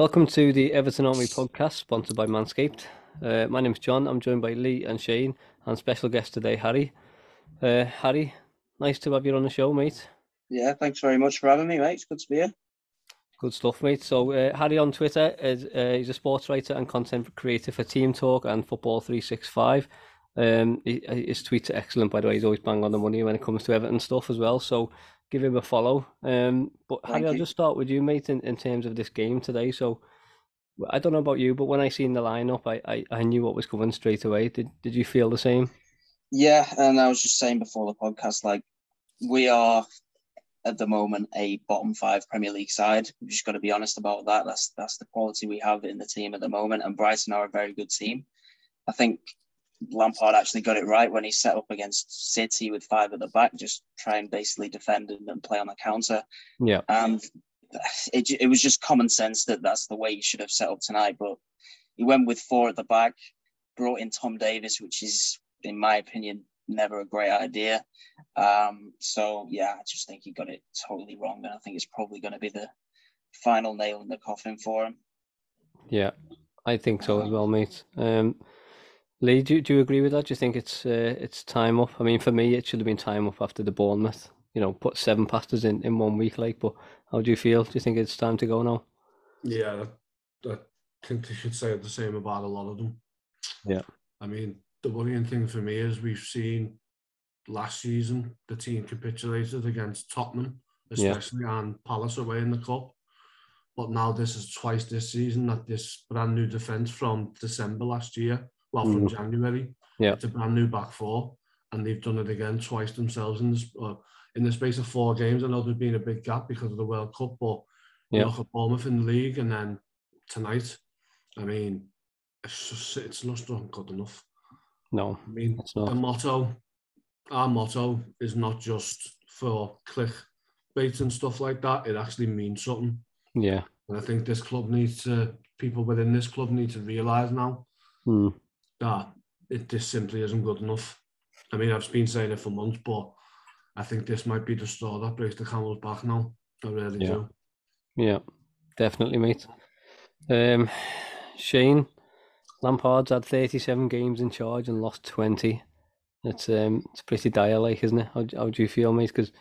Welcome to the Everton Army podcast, sponsored by Manscaped. Uh, my name's Jon. I'm joined by Lee and Shane, and special guest today, Harry. Uh, Harry, nice to have you on the show, mate. Yeah, thanks very much for having me, mate. It's good to be here. Good stuff, mate. So, uh, Harry on Twitter is uh, he's a sports writer and content creator for Team Talk and Football 365. Um, his tweets are excellent, by the way. He's always bang on the money when it comes to Everton stuff as well. So, give him a follow. Um, but Thank Harry, you. I'll just start with you, mate, in, in terms of this game today. So, I don't know about you, but when I seen the lineup, I, I, I knew what was coming straight away. Did Did you feel the same? Yeah, and I was just saying before the podcast, like we are at the moment a bottom five Premier League side. We've just got to be honest about that. That's that's the quality we have in the team at the moment, and Brighton are a very good team. I think Lampard actually got it right when he set up against City with five at the back, just try and basically defend and play on the counter. Yeah. And it, it was just common sense that that's the way you should have set up tonight. But he went with four at the back, brought in Tom Davies, which is, in my opinion, never a great idea. Um, so, yeah, I just think he got it totally wrong. And I think it's probably going to be the final nail in the coffin for him. Yeah, I think so as well, mate. Um, Lee, do, do you agree with that? Do you think it's uh, it's time up? I mean, for me, it should have been time up after the Bournemouth. You know, put seven passes in, in one week, like. But how do you feel? Do you think it's time to go now? Yeah, I, I think they should say the same about a lot of them. Yeah. I mean, the worrying thing for me is we've seen last season the team capitulated against Tottenham, especially yeah. and Palace away in the cup. But now this is twice this season that this brand new defence from December last year well, from mm. January. Yeah. It's a brand new back four, and they've done it again twice themselves in this, uh, in the space of four games. I know there's been a big gap because of the World Cup, but yeah. look at Bournemouth in the league, and then tonight, I mean, it's just it's not good enough. No, I mean it's not. the motto, our motto is not just for click bait and stuff like that. It actually means something. Yeah, and I think this club needs to people within this club need to realise now mm that it just simply isn't good enough. I mean, I've been saying it for months, but I think this might be the straw that breaks the camel's back now. I really yeah. do. Yeah, definitely, mate. Um, Shane, Lampard's had 37 games in charge and lost 20. It's um, it's pretty dire, like, isn't it? How, how do you feel, mate? Because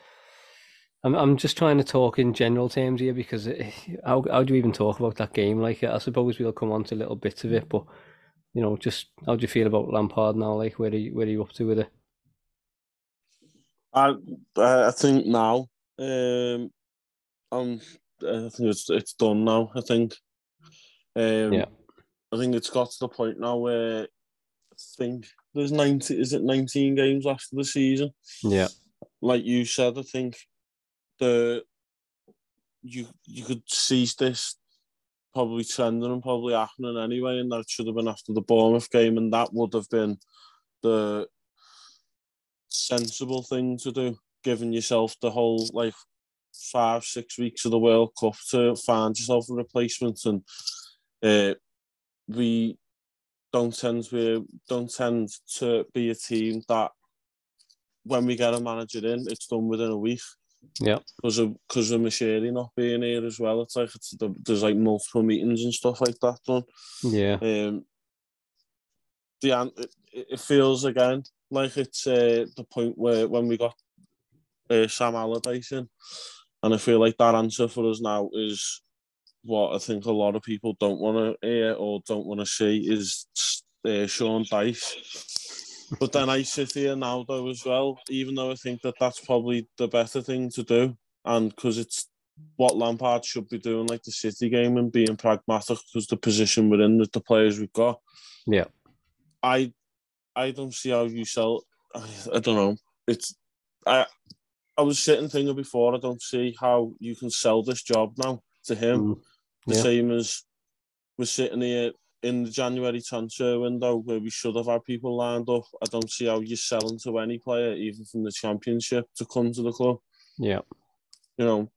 I'm I'm just trying to talk in general terms here because it, how how do you even talk about that game? Like, I suppose we'll come on to little bits of it, but you know, just how do you feel about Lampard now? Like, where are you, where are you up to with it? I I think now, um, I'm, I think it's it's done now. I think, um, yeah, I think it's got to the point now where I think there's ninety. Is it nineteen games after the season? Yeah, like you said, I think the you you could seize this probably trending and probably happening anyway, and that should have been after the Bournemouth game, and that would have been the sensible thing to do, giving yourself the whole like five, six weeks of the World Cup to find yourself a replacement, and uh, we don't tend to don't tend to be a team that when we get a manager in, it's done within a week. Yeah. Because of because of Moshiri not being here as well, it's like it's there's like multiple meetings and stuff like that done. Yeah. Um. The it, it feels again like it's uh, the point where when we got uh, Sam Allardyce in, and I feel like that answer for us now is what I think a lot of people don't want to hear or don't want to see is uh, Sean Dyche but then I sit here now though as well, even though I think that that's probably the better thing to do, and because it's what Lampard should be doing, like the City game, and being pragmatic because the position we're in with the players we've got. Yeah, I, I don't see how you sell. I, I don't know. It's I, I was sitting thinking before. I don't see how you can sell this job now to him, mm. the same as we're sitting here in the January transfer window where we should have had people lined up, I don't see how you're selling to any player, even from the championship, to come to the club. Yeah. You know,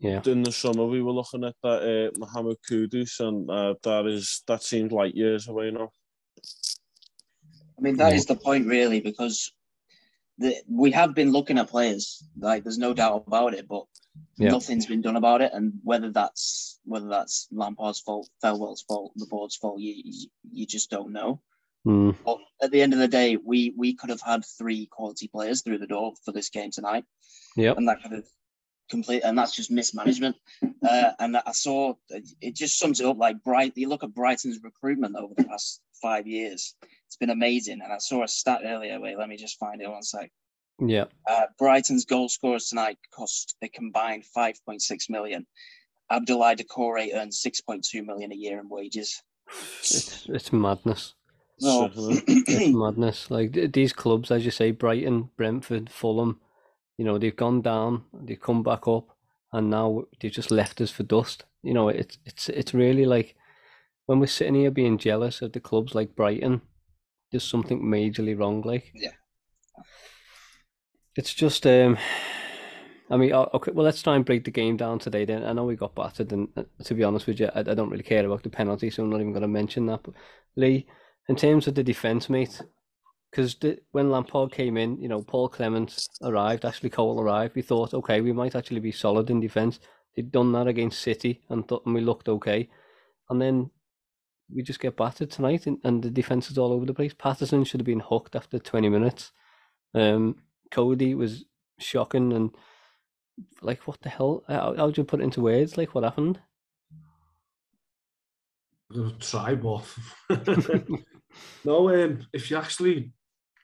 yeah. In the summer, we were looking at that uh, Mohamed Kudus, and uh, that is that seems like years away now. I mean, that yeah. is the point, really, because the, we have been looking at players. Like there's no doubt about it, but Yeah. nothing's been done about it. And whether that's whether that's Lampard's fault, Thelwell's fault, the board's fault, you you, you just don't know. Mm, But at the end of the day, we we could have had three quality players through the door for this game tonight, Yeah, and that could have complete. And that's just mismanagement. Uh, and I saw it just sums it up like Bright. You look at Brighton's recruitment over the past five years; it's been amazing. And I saw a stat earlier. Wait, let me just find it one sec. Yeah. Uh, Brighton's goal scorers tonight cost a combined 5.6 million. Abdoulaye Doucouré earns 6.2 million a year in wages. It's it's madness. So, It's madness. Like these clubs, as you say, Brighton, Brentford, Fulham, you know, they've gone down, they've come back up, and now they've just left us for dust. You know, it's it's it's really like when we're sitting here being jealous of the clubs like Brighton, there's something majorly wrong. Like, Yeah. it's just um. I mean, okay. Well, let's try and break the game down today. Then I know we got battered, and uh, to be honest with you, I, I don't really care about the penalty, so I'm not even going to mention that. But Lee, in terms of the defense, mate, because when Lampard came in, you know, Paul Clement arrived, Ashley Cole arrived. We thought, okay, we might actually be solid in defense. They'd done that against City, and thought, and we looked okay. And then we just get battered tonight, and, and the defense is all over the place. Patterson should have been hooked after 20 minutes. Um, Coady was shocking, and like, what the hell? How, how would you put it into words? Like, what happened? Try, but no. Um, if you actually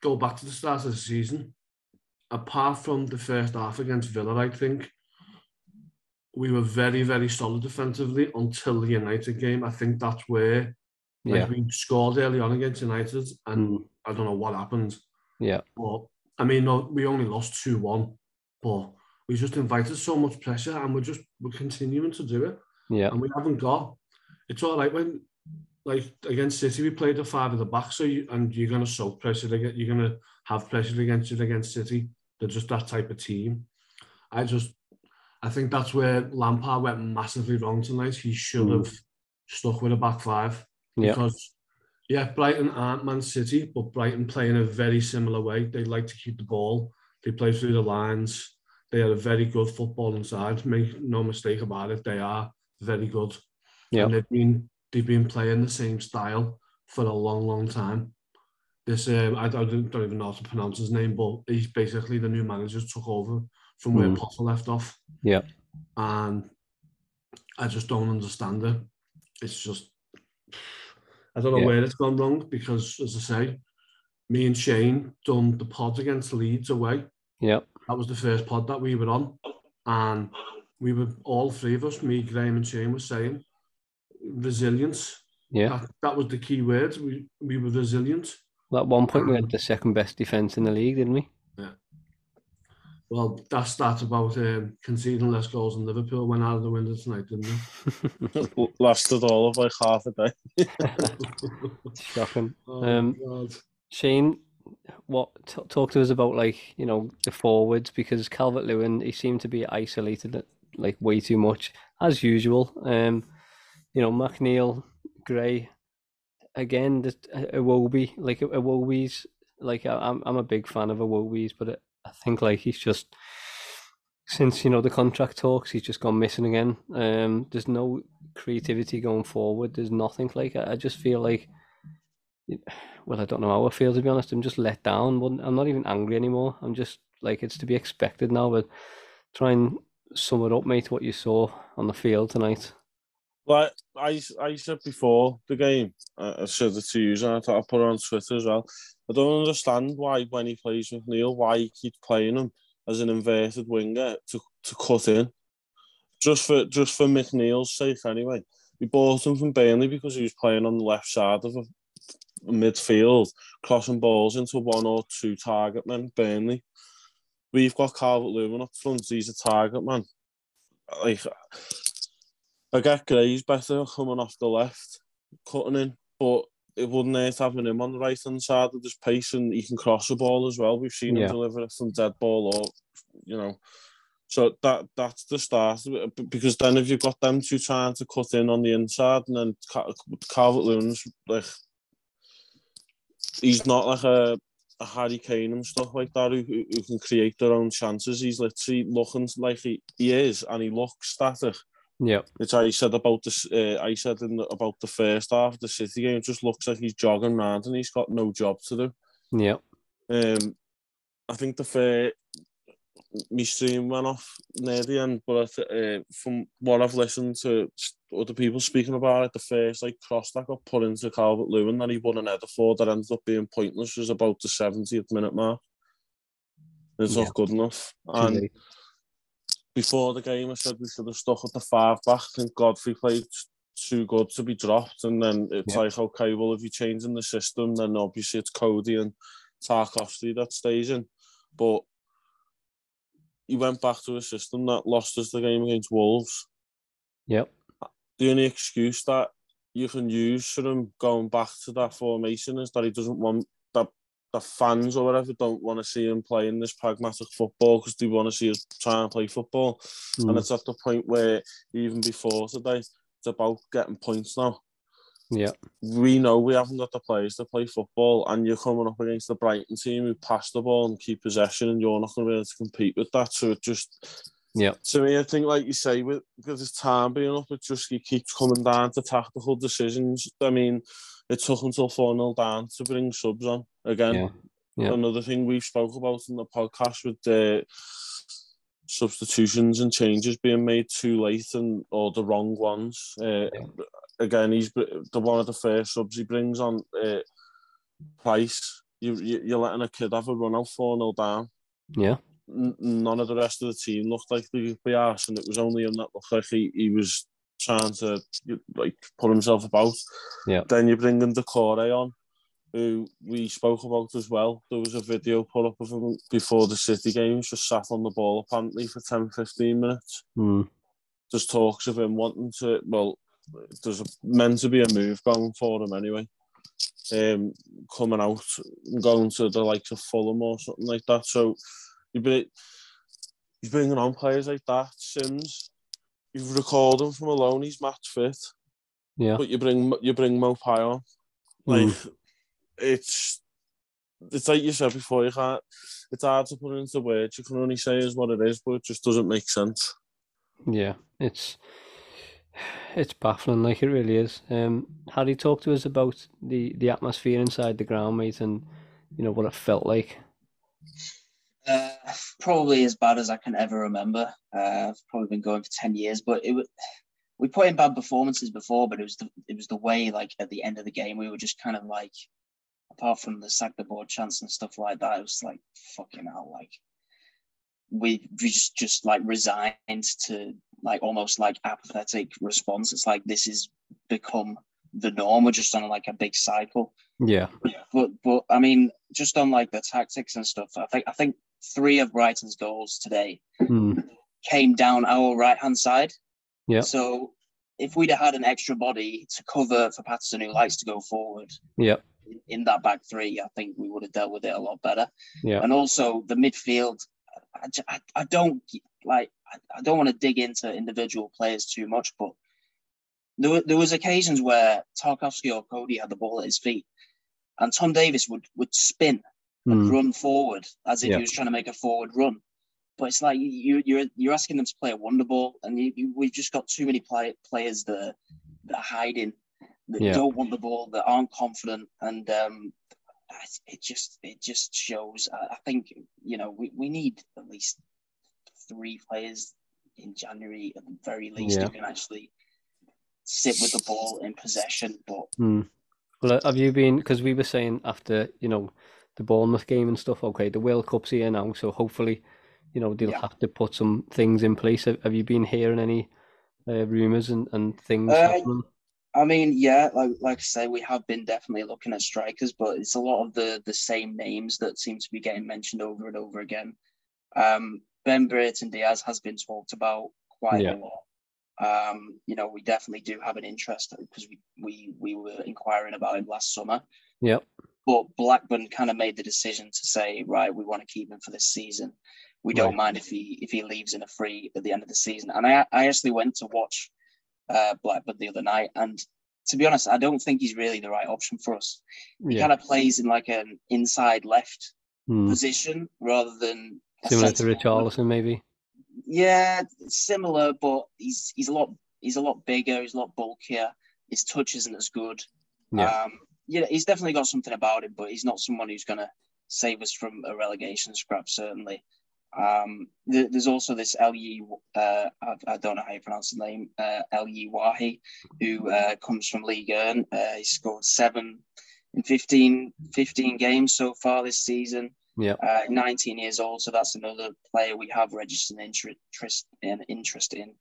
go back to the start of the season, apart from the first half against Villa, I think we were very, very solid defensively until the United game. I think that's where like, Yeah, we scored early on against United, and Mm. I don't know what happened. yeah, But I mean, no, we only lost two one, but we just invited so much pressure, and we're just we're continuing to do it yeah, and we haven't got. It's all right when, like against City, we played the five at the back, so you, and you're gonna soak pressure. You're gonna have pressure against you against City. They're just that type of team. I just, I think that's where Lampard went massively wrong tonight. He should Mm. have stuck with a back five yeah, because. Yeah, Brighton aren't Man City, but Brighton play in a very similar way. They like to keep the ball. They play through the lines. They are a very good football inside. Make no mistake about it. They are very good. yeah, And they've been they've been playing the same style for a long, long time. This um, I, don't, don't even know how to pronounce his name, but he's basically the new manager took over from where Mm. Potter left off. Yeah. And I just don't understand it. It's just I don't know Yeah. where it's gone wrong because, as I say, me and Shane done the pod against Leeds away. yeah, That was the first pod that we were on, and we were all three of us, me, Graham, and Shane, were saying resilience. yeah. That, that was the key word. We we were resilient. At one point, we had the second best defense in the league, didn't we? Yeah. Well, that stat about um, conceding less goals than Liverpool went out of the window tonight, didn't it? Lasted all of like half a day. Shocking. Oh, Um, God. Shane, what t- talk to us about like you know the forwards because Calvert Lewin he seemed to be isolated like way too much as usual. Um, you know McNeil, Gray, again the Iwobi like Iwobi's like I'm I'm a big fan of Iwobi's, but I think like he's just since you know the contract talks he's just gone missing again. Um, there's no creativity going forward. There's nothing like I I just feel like well, I don't know how I feel to be honest. I'm just let down. Wouldn't- I'm not even angry anymore. I'm just like it's to be expected now. But try and sum it up, mate. What you saw on the field tonight. Like I, I said before the game, I, I said it to you, and I thought I put it on Twitter as well. I don't understand why when he plays with Neil, why he keeps playing him as an inverted winger to, to cut in, just for just for McNeil's sake anyway. We bought him from Burnley because he was playing on the left side of a midfield, crossing balls into one or two target men. Burnley. We've got Calvert Lewin up front. He's a target man. Like I get Gray's better coming off the left, cutting in, but it wouldn't hurt having him on the right hand side with this pace and he can cross the ball as well. We've seen Yeah. him deliver it from dead ball or you know. So that that's the start of it. Because then if you've got them two trying to cut in on the inside and then Calvert Lewin's like he's not like a a Harry Kane and stuff like that who, who, who can create their own chances. He's literally looking like he, he is, and he looks static. Yeah. Which I said about this. Uh, I said in the, about the first half of the City game. It just looks like he's jogging around and he's got no job to do. Yeah. Um, I think the fair my stream went off near the end, but uh, from what I've listened to other people speaking about it, the first like cross that got put into Calvert Lewin that he won an header for that ended up being pointless was about the 70th minute mark. It's yeah. not good enough. And before the game, I said we should have stuck with the five back. I think Godfrey played too good to be dropped. And then it's yeah. like, okay, well, if you're changing the system, then obviously it's Coady and Tarkowski that stays in. But he went back to a system that lost us the game against Wolves. Yep. The only excuse that you can use for him going back to that formation is that he doesn't want the fans or whatever don't want to see him playing this pragmatic football because they want to see us try and play football. Mm. And it's at the point where even before today, it's about getting points now. Yeah. We know we haven't got the players to play football, and you're coming up against the Brighton team who pass the ball and keep possession, and you're not going to be able to compete with that. So it just, yeah. To me, I think, like you say, with because his time being up, it just he keeps coming down to tactical decisions. I mean, it took until 4 0 down to bring subs on again. Yeah. Yeah. Another thing we spoke about in the podcast with the substitutions and changes being made too late and or the wrong ones. Uh, yeah again, he's the one of the first subs he brings on. Uh, Price, you, you are letting a kid have a run out four 0 down. Yeah. N- none of the rest of the team looked like they could be arse, and it was only him that looked like he, he was trying to like put himself about. Yeah. Then you bring in Doucouré on, who we spoke about as well. There was a video put up of him before the City games, just sat on the ball apparently for 10, 15 minutes. Mm. There's talks of him wanting to, well, there's meant to be a move going for him anyway. Um, coming out and going to the likes of Fulham or something like that. So you be you're bringing on players like that. Simms, you've recalled him from alone. He's match fit. Yeah. But you bring you bring Maupay on, like mm. it's it's like you said before. You can't. It's hard to put into words. You can only say is what it is, but it just doesn't make sense. Yeah, it's it's baffling, like it really is. Um, had he talked to us about the the atmosphere inside the ground, mate, and you know what it felt like? Uh, probably as bad as I can ever remember. Uh, I've probably been going for ten years, but it was. We put in bad performances before, but it was the it was the way like at the end of the game we were just kind of like, apart from the sack the board chance and stuff like that, it was like fucking hell, like we, we just just like resigned to like almost like apathetic response. It's like this has become the norm. We're just on like a big cycle. Yeah. But but I mean, just on like the tactics and stuff. I think I think three of Brighton's goals today mm. came down our right hand side. Yeah. So if we'd have had an extra body to cover for Patterson who likes to go forward. Yeah. In that back three, I think we would have dealt with it a lot better. Yeah. And also the midfield, I, I, I don't like I, don't want to dig into individual players too much, but there, there was occasions where Tarkowski or Coady had the ball at his feet, and Tom Davies would would spin and mm. run forward as if yeah. he was trying to make a forward run. But it's like you, you're you're asking them to play a wonder ball, and you, you, we've just got too many play, players that, that are hiding, that yeah. don't want the ball, that aren't confident, and um, it just it just shows. I think you know we, we need at least three players in January at the very least yeah. who can actually sit with the ball in possession. But mm. well, have you been? Because we were saying after you know the Bournemouth game and stuff. Okay, the World Cup's here now, so hopefully, you know they'll yeah. have to put some things in place. Have, have you been hearing any uh, rumors and and things uh, happening? I mean, yeah, like like I say, we have been definitely looking at strikers, but it's a lot of the the same names that seem to be getting mentioned over and over again. Um, Ben Brereton Diaz has been talked about quite yeah. a lot. Um, you know, we definitely do have an interest because we, we we were inquiring about him last summer. Yep. But Blackburn kind of made the decision to say, right, we want to keep him for this season. We don't mind if he if he leaves in a free at the end of the season. And I I actually went to watch uh, Blackburn the other night, and to be honest, I don't think he's really the right option for us. He Yeah. kind of plays in like an inside left Hmm. position rather than Similar to. Richarlison, maybe. Yeah, similar, but he's he's a lot he's a lot bigger. He's a lot bulkier. His touch isn't as good. Yeah. Um, yeah, he's definitely got something about him, but he's not someone who's going to save us from a relegation scrap. Certainly. Um, th- there's also this Lu. Uh, I, I don't know how you pronounce the name. Uh, Lu Wahi, who uh, comes from League One. Uh, he scored seven in 15, 15 games so far this season. Yeah. Uh, 19 years old, so that's another player we have registered an interest in. Interest in.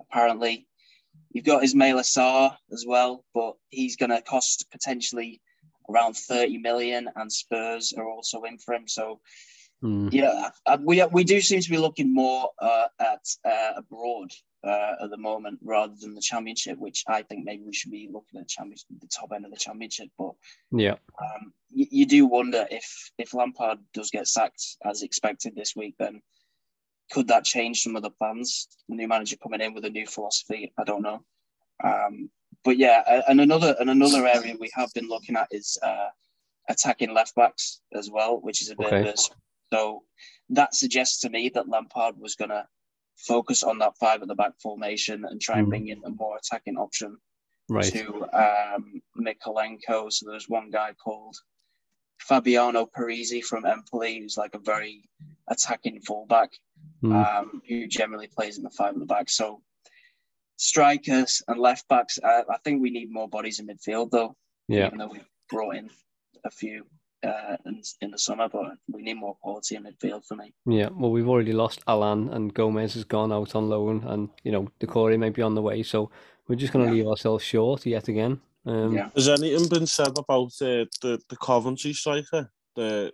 Apparently, you've got Ismail Assar as well, but he's going to cost potentially around 30 million, and Spurs are also in for him. So Hmm. yeah, we we do seem to be looking more uh, at uh, abroad uh, at the moment rather than the championship, which I think maybe we should be looking at championship, the top end of the championship. But Yeah. um, you, you do wonder if if Lampard does get sacked as expected this week, then could that change some of the plans? The new manager coming in with a new philosophy, I don't know. Um, but yeah, and another and another area we have been looking at is uh, attacking left backs as well, which is a bit of Okay. so that suggests to me that Lampard was going to focus on that five at the back formation and try and Mm. bring in a more attacking option Right. to um, Mykolenko. So there's one guy called Fabiano Parisi from Empoli, who's like a very attacking fullback, Hmm. um, who generally plays in the five at the back. So strikers and left backs, uh, I think we need more bodies in midfield though. Yeah. Even though we brought in a few uh, in, in the summer, but we need more quality in midfield for me. Yeah, well, we've already lost Allan and Gomez has gone out on loan, and you know Doucouré may be on the way, so we're just going to Yeah. leave ourselves short yet again. Um, Yeah. Has anything been said about uh, the the Coventry striker? The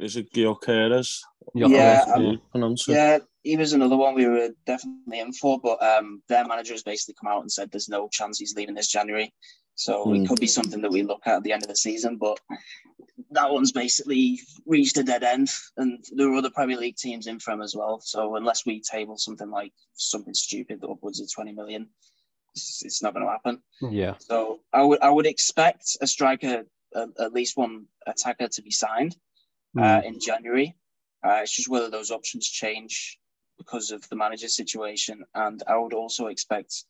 is it? Gyökeres, Yeah, um, you pronounce it? Yeah, he was another one we were definitely in for, but um, their manager has basically come out and said there's no chance he's leaving this January. So Hmm. it could be something that we look at at the end of the season, but that one's basically reached a dead end, and there are other Premier League teams in for him as well. So unless we table something like something stupid upwards of 20 million, it's, it's not going to happen. yeah, So I would I would expect a striker, uh, at least one attacker, to be signed uh, in January. Uh, it's just whether those options change because of the manager situation, and I would also expect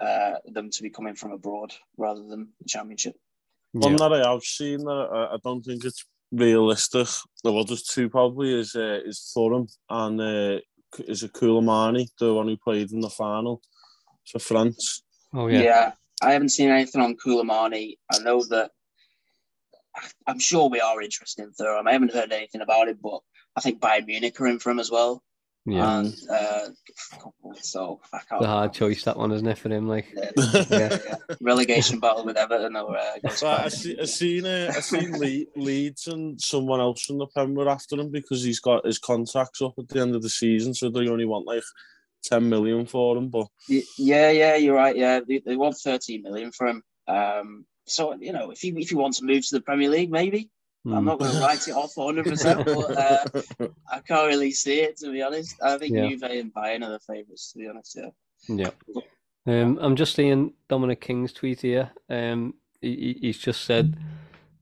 uh, them to be coming from abroad rather than the championship. yeah, One that I have seen that I, I don't think it's realistic. Well, there's two probably is uh, is Thuram and uh, is a Koulibaly, the one who played in the final for France. oh Yeah. yeah, I haven't seen anything on Koulibaly. I know that I'm sure we are interested in Thuram. I haven't heard anything about it, but I think Bayern Munich are in for him as well. yeah. And uh, so I can't. The hard choice that one, isn't it, for him? Like, Yeah, yeah, yeah. Relegation battle with Everton or uh, against I Bayern. see, I seen uh, I seen Le- Leeds and someone else from the Prem were after him because he's got his contracts up at the end of the season, so they only want like ten million for him. But Yeah, yeah, you're right. Yeah, they, they want 13 million for him. Um, so you know, if he if he wants to move to the Premier League, maybe I'm hmm, not going to write it off 100, percent but uh, I can't really see it to be honest. I think Yeah. Juve and Bayern are the favourites to be honest. Yeah. yeah. Um, I'm just seeing Dominic King's tweet here. Um, he, he- he's just said,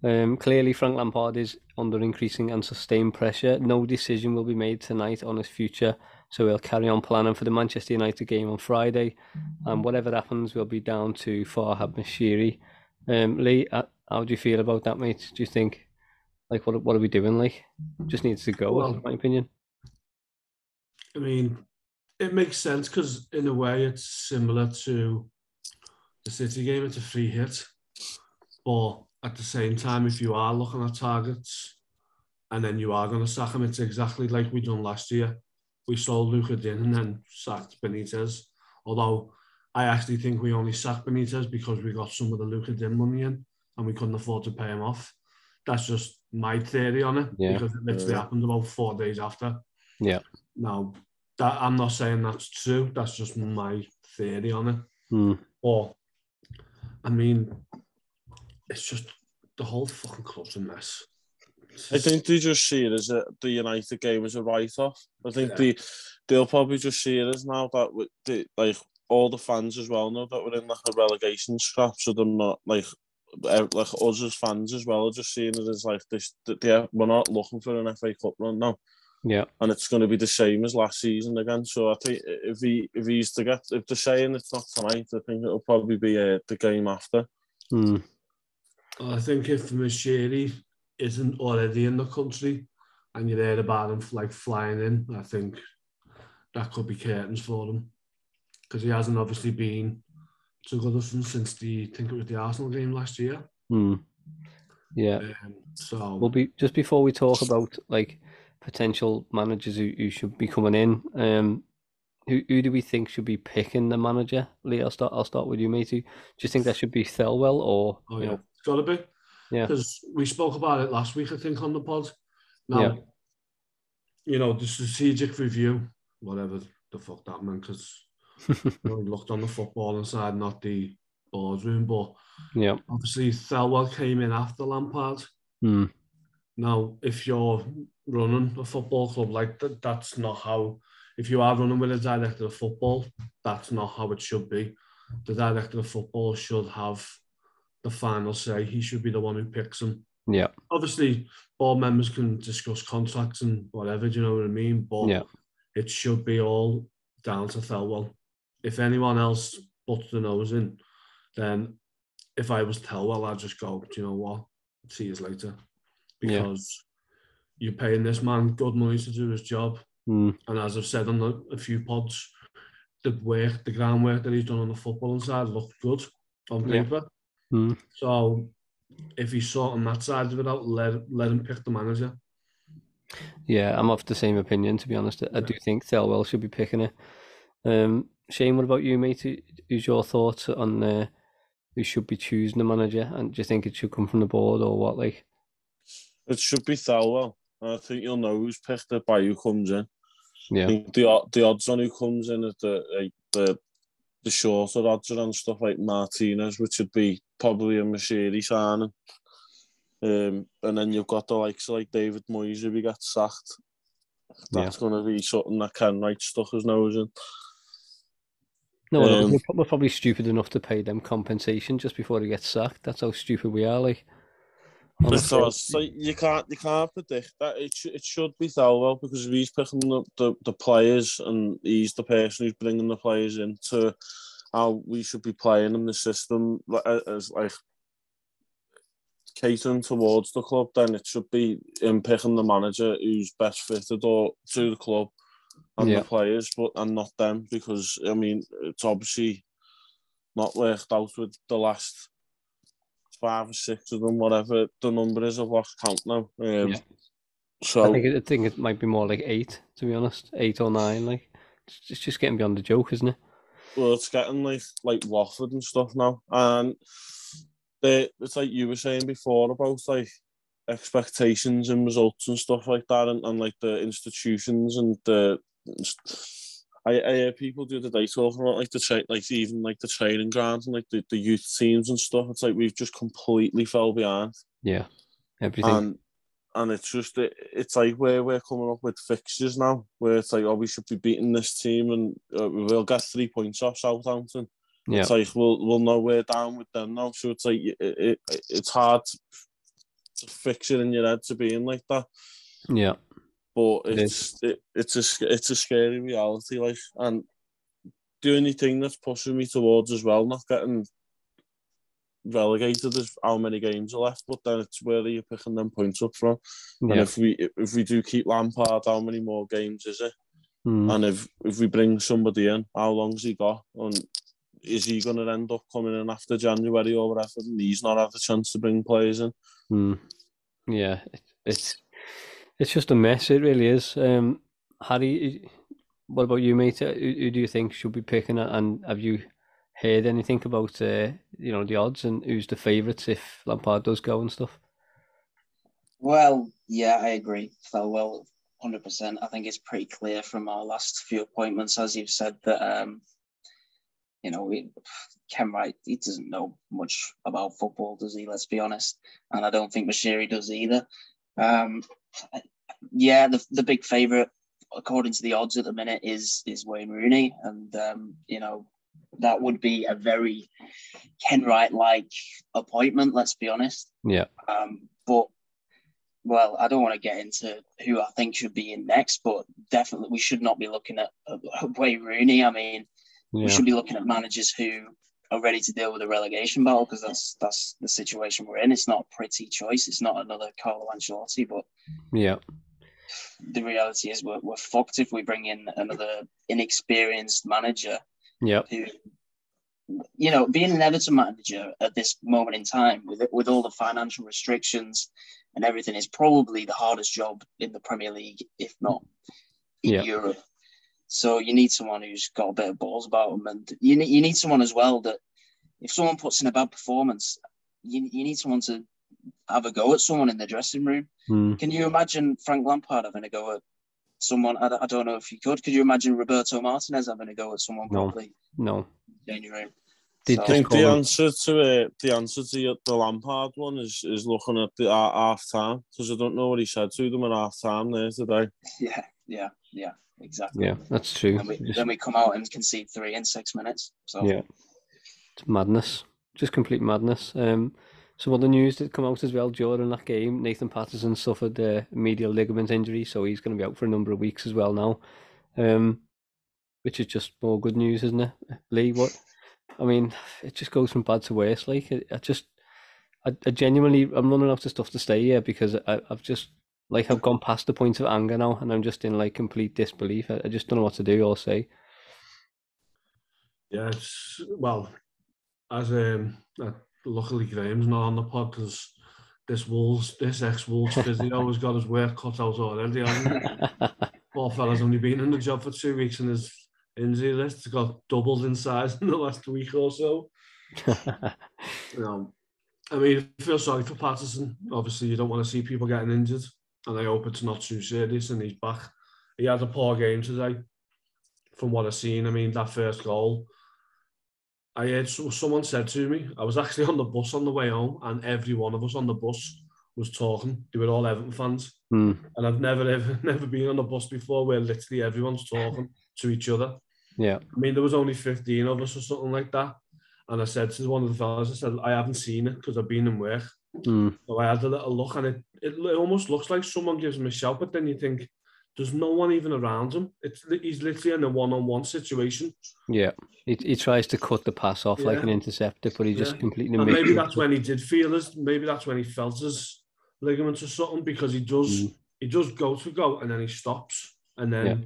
um, clearly Frank Lampard is under increasing and sustained pressure. No decision will be made tonight on his future, so we'll carry on planning for the Manchester United game on Friday, and whatever happens we'll be down to Farhad Moshiri. Um, Lee, uh, how do you feel about that, mate? Do you think, like, what what are we doing? Like, just needs to go, Well, in my opinion. I mean, it makes sense because in a way it's similar to the City game. It's a free hit, but at the same time, if you are looking at targets and then you are going to sack him, it's exactly like we done last year. We sold Lucas Digne and then sacked Benitez. Although I actually think we only sacked Benitez because we got some of the Lucas Digne money in and we couldn't afford to pay him off. That's just my theory on it Yeah. because it literally Yeah. happened about four days after. Yeah. Now, that I'm not saying that's true. That's just my theory on it. Hmm. Or, I mean, it's just the whole fucking club's a mess. I think they just see it as a, the United game as a write off. I think Yeah. they they'll probably just see it as now that we- they, like all the fans as well know that we're in like a relegation scrap, so they're not like like us as fans as well are just seeing it as like this. Yeah, we're not looking for an FA Cup run now. Yeah, and it's going to be the same as last season again. So I think if he if he's to get if they're saying it's not tonight, I think it'll probably be uh, the game after. mm. I think if Moshiri isn't already in the country and you heard about him like flying in, I think that could be curtains for him because he hasn't obviously been to Goodison since the I think it was the Arsenal game last year. Mm. Yeah. Um, so Well, be just before we talk about like potential managers who, who should be coming in, um, who who do we think should be picking the manager? Lee, I'll start. I'll start with you, matey. Do you think that should be Thelwell or oh you yeah, know? it's got to be. Yeah. because we spoke about it last week, I think, on the pod. Now, Yeah. you know, the strategic review, whatever the fuck that meant, because you looked on the footballing side, not the boardroom. But Yeah. obviously, Thelwell came in after Lampard. Mm. Now, if you're running a football club like that, that's not how. If you are running with a director of football, that's not how it should be. The director of football should have the final say. He should be the one who picks them. Yeah. Obviously, board members can discuss contracts and whatever. Do you know what I mean? But Yeah. it should be all down to Thelwell. If anyone else puts the nose in, then if I was Thelwell, I'd just go. Do you know what? See you later, Yeah. because you're paying this man good money to do his job. Mm. And as I've said on the, a few pods, the work, the groundwork that he's done on the footballing side looked good on Yeah. paper. Mm. So if he's on that side of it out, let let him pick the manager. Yeah, I'm of the same opinion. To be honest, I do think Thelwell should be picking it. Um, Shane, what about you, mate? Who- Who's your thoughts on uh, who should be choosing the manager? And do you think it should come from the board or what? Like, It should be Thelwell. I think you'll know who's picked it by who comes in. I yeah, think the the odds on who comes in at the like the the shorter odds are on stuff like Martinez, which would be probably a Moshiri signing. Um, and then you've got the likes of like David Moyes if he gets sacked. That's going to be something that Kenwright stuck his nose in. No, we're- Um, we're, we're probably stupid enough to pay them compensation just before he gets sacked. That's how stupid we are. Like. Because like, you can't you can't predict that. It, sh- it should be Thelwell because if he's picking the, the, the players and he's the person who's bringing the players into how we should be playing in the system as like catering towards the club, then it should be him picking the manager who's best fitted or to the club and Yeah. the players, but and not them because I mean it's obviously not worked out with the last five or six of them, whatever the number is. I've lost count now. Um, Yeah. So I think it, I think it might be more like eight, to be honest, eight or nine. Like, it's it's just getting beyond the joke, isn't it? well, it's getting like like Watford and stuff now, and they it's like you were saying before about like expectations and results and stuff like that, and, and like the institutions and the. I, I hear people do the day talking about like the tra- like even like the training grounds and like the, the youth teams and stuff. It's like we've just completely fell behind. Yeah, everything. and and it's just it, it's like where we're coming up with fixtures now, where it's like oh we should be beating this team and uh, we'll get three points off Southampton. yeah, It's like we'll we'll know we're down with them now, so it's like it, it, it's hard to fix it in your head to be in like that. yeah, But it's it, it's a it's a scary reality, like and the only thing that's pushing me towards as well not getting relegated is how many games are left, but then it's where are you picking them points up from? And if we if we do keep Lampard, how many more games is it? Mm. And if if we bring somebody in, how long's he got? And is he going to end up coming in after January or whatever? And he's not had the chance to bring players in. Mm. Yeah, it, it's it's just a mess. It really is. Um, Harry, what about you, mate? Who, who do you think should be picking it? And have you heard anything about uh, you know the odds and who's the favourites if Lampard does go and stuff? Well, yeah, I agree. So, well, hundred percent. I think it's pretty clear from our last few appointments, as you've said, that um, you know, we, Kenwright, he doesn't know much about football, does he? Let's be honest. And I don't think Moshiri does either. Um, yeah, the the big favourite, according to the odds at the minute, is is Wayne Rooney, and um, you know, that would be a very Kenwright like appointment. Let's be honest. Yeah. Um, but well, I don't want to get into who I think should be in next, but definitely we should not be looking at uh, Wayne Rooney. I mean, Yeah. we should be looking at managers who are ready to deal with a relegation battle because that's that's the situation we're in. It's not a pretty choice. It's not another Carlo Ancelotti, but Yeah. The reality is we're, we're fucked if we bring in another inexperienced manager Yeah. who, you know, being an Everton manager at this moment in time with with all the financial restrictions and everything is probably the hardest job in the Premier League, if not in Yeah. Europe. So you need someone who's got a bit of balls about them, and you need, you need someone as well that if someone puts in a bad performance, you, you need someone to have a go at someone in the dressing room. Mm. Can you imagine Frank Lampard having a go at someone? I, I don't know if you could. Could you imagine Roberto Martinez having a go at someone No. properly No. in the room? So- I think the answer to uh, the answer to the, the Lampard one is is looking at the uh, half time because I don't know what he said to them at half time there today. Yeah, yeah, yeah, exactly. Yeah, that's true. And we, Just- then we come out and concede three in six minutes. So Yeah. It's madness. Just complete madness. Um, some other news that come out as well during that game. Nathan Patterson suffered a medial ligament injury, so he's going to be out for a number of weeks as well now. Um, which is just more good news, isn't it, Lee? What? I mean, it just goes from bad to worse. Like, I, I just, I, I genuinely, I'm running out of stuff to say here because I, I've just, like, I've gone past the point of anger now, and I'm just in like complete disbelief. I, I just don't know what to do or say. Yes, well, as um, uh, luckily Graham's not on the pod because this Wolves, this ex Wolves physio has got his work cut out already. Poor fella's only been in the job for two weeks and his injury list has got doubled in size in the last week or so. Know, um, I mean, I feel sorry for Patterson. Obviously, you don't want to see people getting injured, and I hope it's not too serious and he's back. He had a poor game today, from what I've seen. I mean, that first goal. I heard so- someone said to me, I was actually on the bus on the way home, and every one of us on the bus was talking. They were all Everton fans, Hmm. and I've never ever never been on a bus before where literally everyone's talking to each other. yeah. I mean, there was only 15 of us or something like that. And I said to one of the fellas, I said, I haven't seen it because I've been in work. Hmm. So I had a little look and it, it, it almost looks like someone gives him a shout, but then you think, there's no one even around him. It's He's literally in a one-on-one situation. Yeah, he, he tries to cut the pass off like an interceptor, but he just completely And maybe it. that's when he did feel his, maybe that's when he felt his ligaments or something because he does, Mm. he does go to go and then he stops. And then Yeah.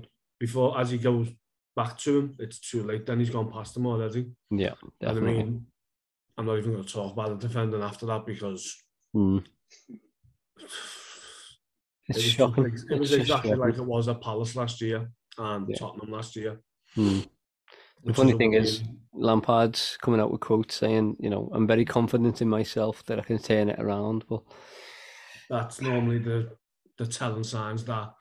before, as he goes back to him, it's too late. Then he's gone past him already. Yeah, And I definitely. mean, I'm not even going to talk about the defending after that because Mm. It's it was, shocking. It was exactly shocking. like it was at Palace last year and Yeah. Tottenham last year. Mm. The funny a thing is, worrying- Lampard's coming out with quotes saying, you know, I'm very confident in myself that I can turn it around. But that's normally the the telling signs that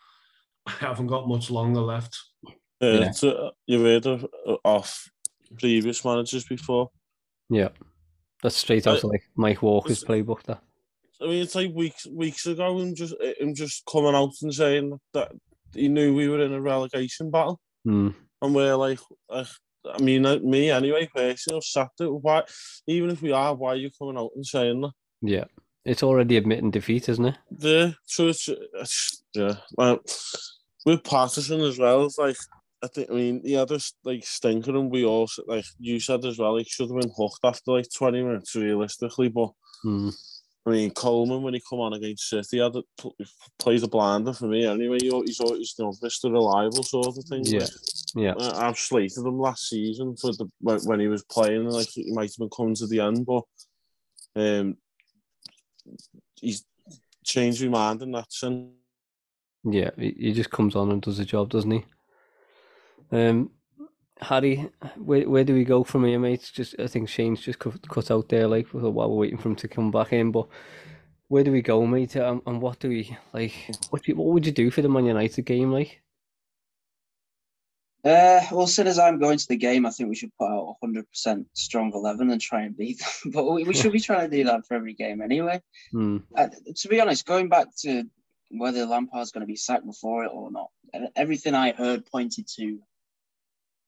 I haven't got much longer left. Yeah, Yeah. it's, uh, you've heard of, of previous managers before. yeah, that's straight out Uh, of like Mike Walker's it's- playbook. That I mean, it's like weeks weeks ago, him just him just coming out and saying that he knew we were in a relegation battle, mm. and we're like, I mean, me anyway, personally, I've sat. Why, even if we are, why are you coming out and saying that? yeah, it's already admitting defeat, isn't it? Yeah, so it's, it's yeah, like with Patterson as well. It's like I think I mean he had us like stinker, and we also like you said as well. He should have been hooked after like twenty minutes, realistically, but. Mm. I mean, Coleman, when he come on against City, had a, plays a blinder for me anyway. He, he's always, you know, Mr. Reliable sort of thing. Yeah. Like, Yeah, I- I've slated him last season for the when, when he was playing, like he might have been coming to the end, but um, he's changed my mind in that sense. yeah, he, he just comes on and does the job, doesn't he? Um, Harry, where where do we go from here, mate? Just I think Shane's just cut, cut out there, like while we're waiting for him to come back in. But where do we go, mate? And, and what do we like? What do you, what would you do for the Man United game, like? Uh, well, as soon as I'm going to the game, I think we should put out 100% strong 11 and try and beat them. But we, we should be trying to do that for every game anyway. Hmm. Uh, to be honest, going back to whether Lampard's going to be sacked before it or not, everything I heard pointed to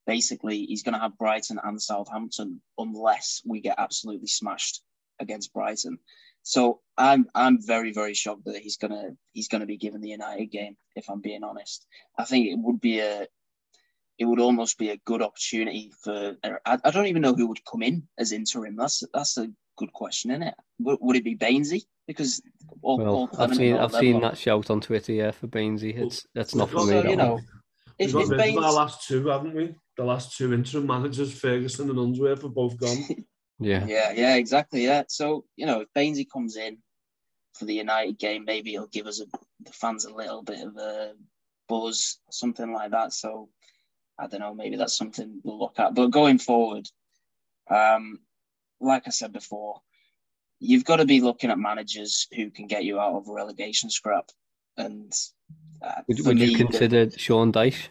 basically he's going to have Brighton and Southampton unless we get absolutely smashed against Brighton. So I'm I'm very very shocked that he's gonna he's gonna be given the United game. If I'm being honest, I think it would be a it would almost be a good opportunity for. I, I don't even know who would come in as interim. That's that's a good question, isn't it? Would, would it be Bainesy? Because all, Well, all I've seen I've seen that shout on Twitter, yeah, for Bainesy. It's that's not for me. So, you one. Know, We've if, got if rid of our last two, haven't we? The last two interim managers, Ferguson and Unsworth, are both gone. Yeah, Yeah, yeah, exactly. Yeah. So, you know, if Bainesy comes in for the United game, maybe he'll give us a, the fans a little bit of a buzz, something like that. So, I don't know, maybe that's something we'll look at. But going forward, um, like I said before, you've got to be looking at managers who can get you out of a relegation scrap. And uh, would, would you me, the- consider Sean Dyche?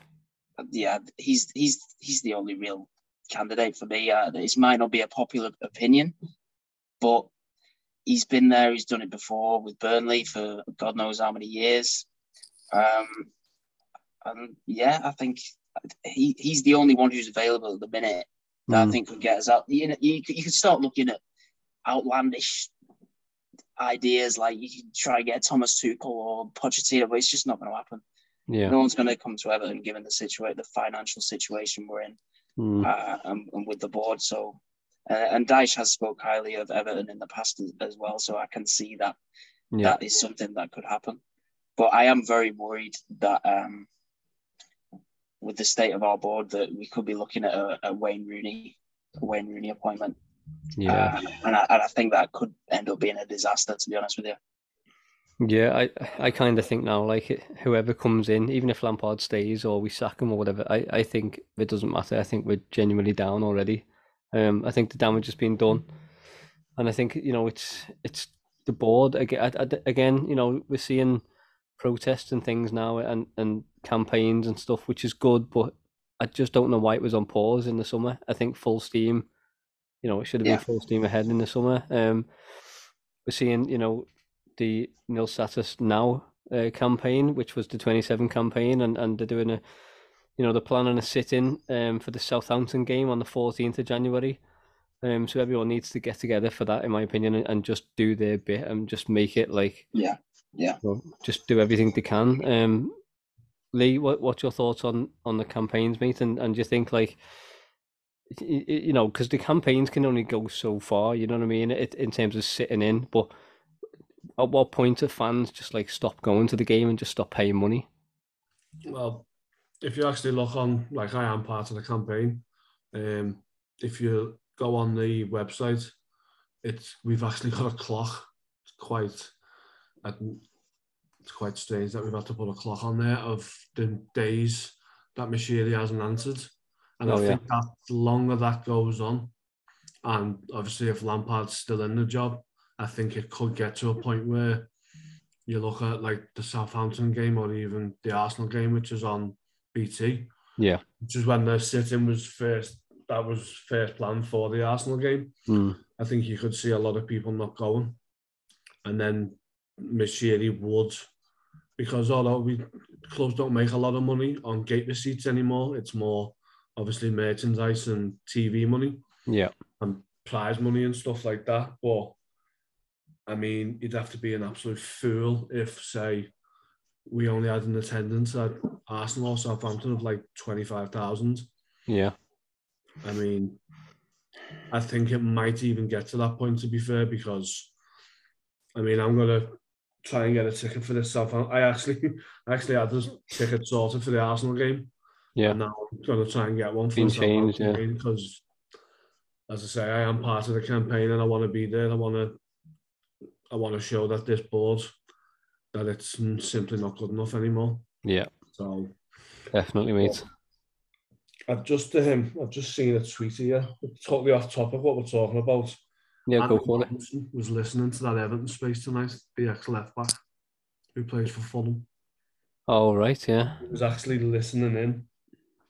yeah, he's he's he's the only real candidate for me. Uh, this might not be a popular opinion, but he's been there. He's done it before with Burnley for God knows how many years. Um, and yeah, I think he, he's the only one who's available at the minute that I Mm. think could get us out. You know, you, you could start looking at outlandish ideas like you can try and get Thomas Tuchel or Pochettino, but it's just not going to happen Yeah, no one's going to come to Everton given the situation, the financial situation we're in, Mm. uh, and, and with the board. So, uh, and Dyche has spoke highly of Everton in the past as, as well. So I can see that yeah, that is something that could happen. But I am very worried that um, with the state of our board, that we could be looking at a, a Wayne Rooney, a Wayne Rooney appointment. Yeah. Uh, and, I, and I think that could end up being a disaster, to be honest with you. Yeah, I I kind of think now, like whoever comes in, even if Lampard stays or we sack him or whatever, I, I think it doesn't matter. I think we're genuinely down already. Um, I think the damage has been done, and I think you know it's it's the board again. Again, you know we're seeing protests and things now and and campaigns and stuff, which is good, but I just don't know why it was on pause in the summer. I think full steam, you know, it should have Yeah. been full steam ahead in the summer. Um, we're seeing, you know, the nil status now uh, campaign, which was the 27 campaign, and, and they're doing a, you know, they're planning a sit-in um, for the Southampton game on the 14th of January. Um, so everyone needs to get together for that, in my opinion, and, and just do their bit and just make it like, Yeah, yeah. you know, just do everything they can. Um, Lee, what what's your thoughts on on the campaigns, mate? And and do you think like, you know, because the campaigns can only go so far, you know what I mean, it, in terms of sitting in, but at what point do fans just like stop going to the game and just stop paying money? Well, if you actually look on, like I am part of the campaign, um, if you go on the website, it's we've actually got a clock. It's quite, it's quite strange that we've had to put a clock on there of the days that Moshiri hasn't answered, and Oh, I yeah. think that the longer that goes on, and obviously if Lampard's still in the job, I think it could get to a point where you look at like the Southampton game or even the Arsenal game, which is on BT, Yeah. which is when the sitting was first. That was first planned for the Arsenal game. Mm. I think you could see a lot of people not going, and then Moshiri would, because although we clubs don't make a lot of money on gate receipts anymore, it's more obviously merchandise and TV money Yeah. and prize money and stuff like that. But I mean, you'd have to be an absolute fool if, say, we only had an attendance at Arsenal or Southampton of like 25,000. Yeah. I mean, I think it might even get to that point, to be fair, because I mean, I'm going to try and get a ticket for this Southampton. I actually, I actually had this ticket sorted for the Arsenal game. Yeah. And now I'm going to try and get one for Been changed, yeah. because, as I say, I am part of the campaign and I want to be there. I want to, I want to show that this board that it's simply not good enough anymore. Yeah. So Definitely, mate. I've just um, I've just seen a tweet here, totally off topic what we're talking about. Yeah, go Andy for it. Was listening to that Everton space tonight, the ex left back who plays for Fulham. All right. Yeah. He was actually listening in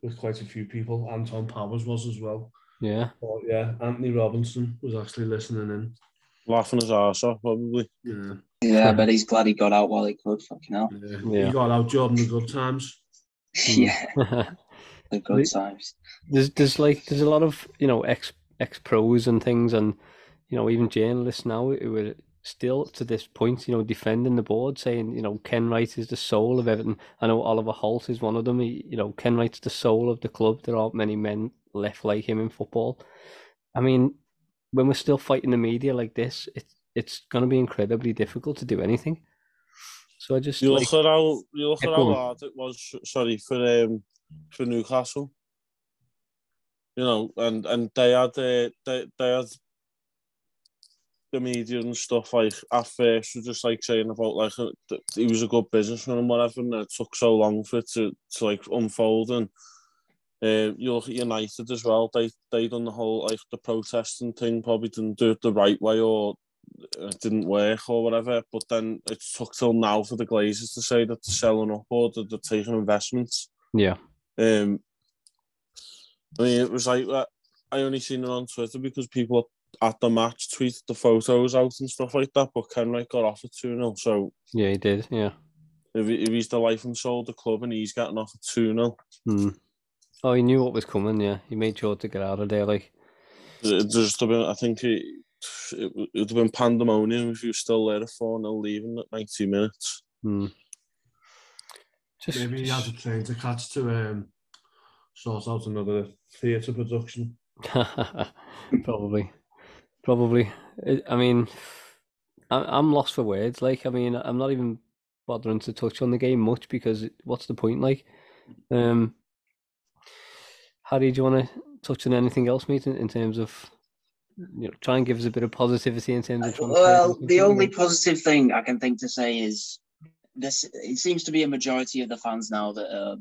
with quite a few people. Anton Powers was as well. Yeah. But yeah, Antonee Robinson was actually listening in. Laughing his arse off, probably. Yeah, Yeah, I bet he's glad he got out while he could. Fucking hell. yeah. Yeah. He got out Jordan the good times. Yeah. The good times. there's there's like there's a lot of you know ex ex pros and things and you know even journalists now who are still to this point you know defending the board saying you know Kenwright is the soul of Everton. I know Oliver Holt is one of them. He, you know Kenwright's the soul of the club. There aren't many men left like him in football. I mean, when we're still fighting the media like this, it's it's going to be incredibly difficult to do anything. So I just You like, look at how you look at how hard it was. Sorry for um for Newcastle. You know, and and they had uh, they they had the media and stuff like at first were just like saying about like uh, he was a good businessman and whatever, and it took so long for it to, to like unfold. And uh, you look at United as well; they they done the whole like the protesting thing, probably didn't do it the right way or it didn't work or whatever. But then it took till now for the Glazers to say that they're selling up or that they're taking investments. yeah, Um, I mean, it was like. I only seen it on Twitter because people at the match tweeted the photos out and stuff like that. But Kenwright got off at 2 0. So yeah, he did. Yeah. if, if he's the life and soul of the club and he's getting off at 2 0, Hmm. Oh, he knew what was coming. Yeah, he made sure to get out of there. Like, there's just have been, I think it, it would have been pandemonium if he was still there at 4 0 leaving at 90 minutes. hmm. Just, Maybe he has a train to catch to um, sort out another theatre production. probably, probably. I- mean, I'm lost for words. Like, I mean, I'm not even bothering to touch on the game much because what's the point? Like, um, Harry, do you want to touch on anything else, mate, in, in terms of, you know, try and give us a bit of positivity in terms of? Well, the only positive thing I can think to say is this. It seems to be a majority of the fans now that uh,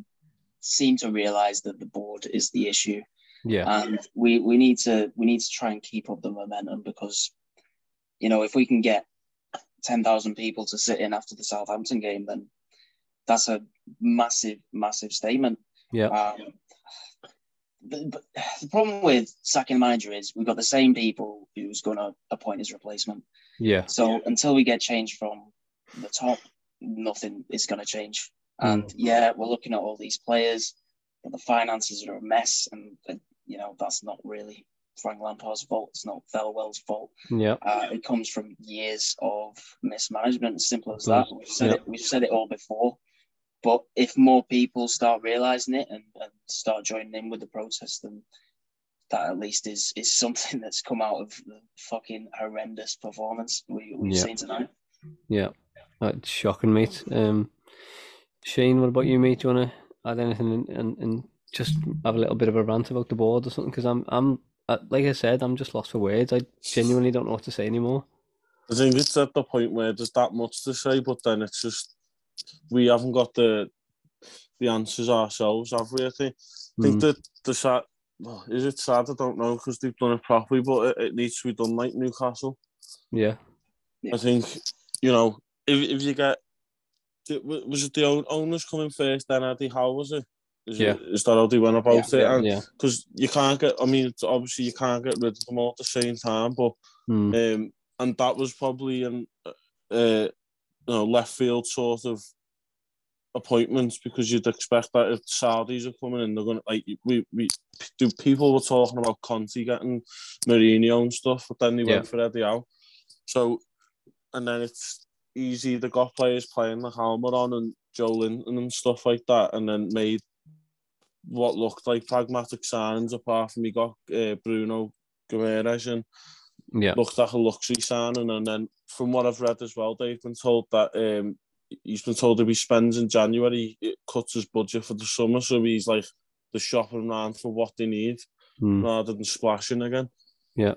seem to realise that the board is the issue, yeah, and we we need to we need to try and keep up the momentum because, you know, if we can get ten thousand people to sit in after the Southampton game, then that's a massive massive statement. yeah, Um, but, but the problem with sacking manager is we've got the same people who's going to appoint his replacement. yeah, So until we get change from the top, nothing is going to change. And yeah, we're looking at all these players, but the finances are a mess, and you know that's not really Frank Lampard's fault. It's not Thelwell's fault. yeah, Uh, it comes from years of mismanagement. Simple as that. We've said Yeah. it. We've said it all before. But if more people start realizing it and, and start joining in with the protest, then that at least is is something that's come out of the fucking horrendous performance we, we've Yeah. seen tonight. yeah. That's shocking, mate. Um, Shane, what about you, mate? Do you want to add anything and, and, and just have a little bit of a rant about the board or something? Because I'm, I'm, uh, like I said, I'm just lost for words. I genuinely don't know what to say anymore. I think it's at the point where there's that much to say, but then it's just we haven't got the the answers ourselves, have we? I think. I think Mm, that the sad is it sad? I don't know because they've done it properly, but it, it needs to be done like Newcastle. yeah, I think you know if if you get was it the owners coming first, then Eddie Howe was it? Is, Yeah. it, is that how they went about Yeah, it? And yeah. because you can't get, I mean, obviously you can't get rid of them all at the same time, but Mm, um, and that was probably an uh, you know left field sort of appointments because you'd expect that if Saudis are coming in, they're going to like we we do people were talking about Conte getting Mourinho and stuff, but then they Yeah. went for Eddie Howe. So and then it's easy. They got players playing the helmet on and Joelinton and stuff like that, and then made what looked like pragmatic signings. Apart from he got uh, Bruno Guimaraes and yeah, looked like a luxury signing. And then from what I've read as well, they've been told that um, he's been told if he spends in January, it cuts his budget for the summer. So he's like the shopping around for what they need mm. rather than splashing again. Yeah.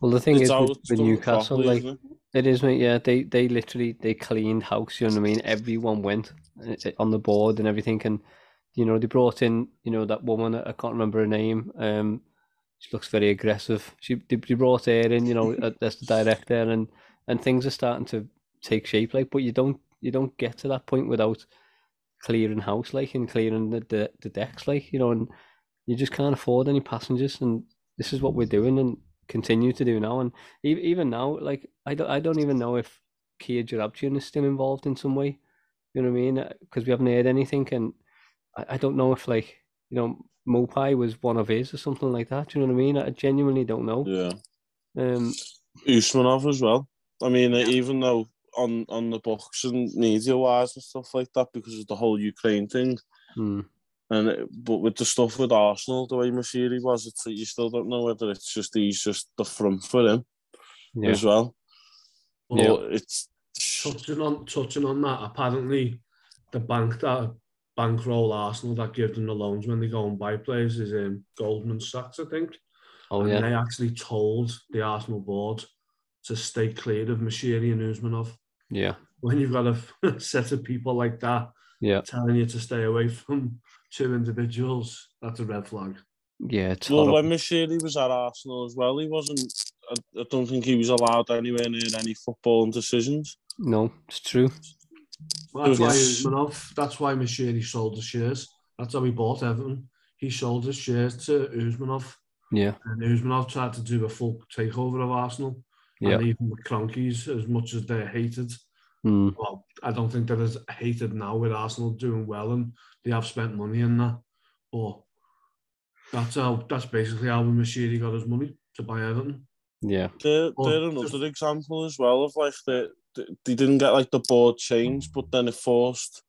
Well, the thing It's is with, with Newcastle, properly, like it it? is, mate. Yeah, they they literally they cleaned house. You know what I mean? Everyone went uh, on the board and everything, and you know they brought in you know that woman. I can't remember her name. Um, she looks very aggressive. She they, brought her in, you know, as the director, and and things are starting to take shape. Like, but you don't you don't get to that point without clearing house, like, and clearing the the, the decks, like, you know, and you just can't afford any passengers, and this is what we're doing, and continue to do now. And even even now, like, I don't I don't even know if Kia Joorabchian is still involved in some way. You know what I mean? Because we haven't heard anything, and I, I don't know if like you know, Maupay was one of his or something like that. Do you know what I mean? I genuinely don't know. Yeah. Um, Usmanov as well. I mean, even though on on the books and media wise and stuff like that, because of the whole Ukraine thing, hmm, and it, but with the stuff with Arsenal, the way Moshiri was, it's you still don't know whether it's just he's just the front for him yeah, as well. But Yeah. it's touching on touching on that, apparently the bank that bankroll Arsenal that give them the loans when they go and buy players is um, Goldman Sachs, I think. oh and yeah, they actually told the Arsenal board to stay clear of Moshiri and Usmanov. yeah, When you've got a set of people like that yeah, telling you to stay away from two individuals, that's a red flag. yeah. It's well, horrible. when Moshiri was at Arsenal as well, he wasn't. I, I don't think he was allowed anywhere near any football decisions. No, it's true. Well, that's why Yes. Usmanov, that's why Moshiri sold the shares. That's how he bought Everton. He sold his shares to Usmanov, Yeah, and Usmanov tried to do a full takeover of Arsenal. yeah, And even with Kroenkes, as much as they're hated, mm, well, I don't think they're as hated now with Arsenal doing well and they have spent money in that. But that's how that's basically how Moshiri got his money to buy Everton. yeah, They're, Well, they're another example as well of like the they didn't get like the board changed, but then it forced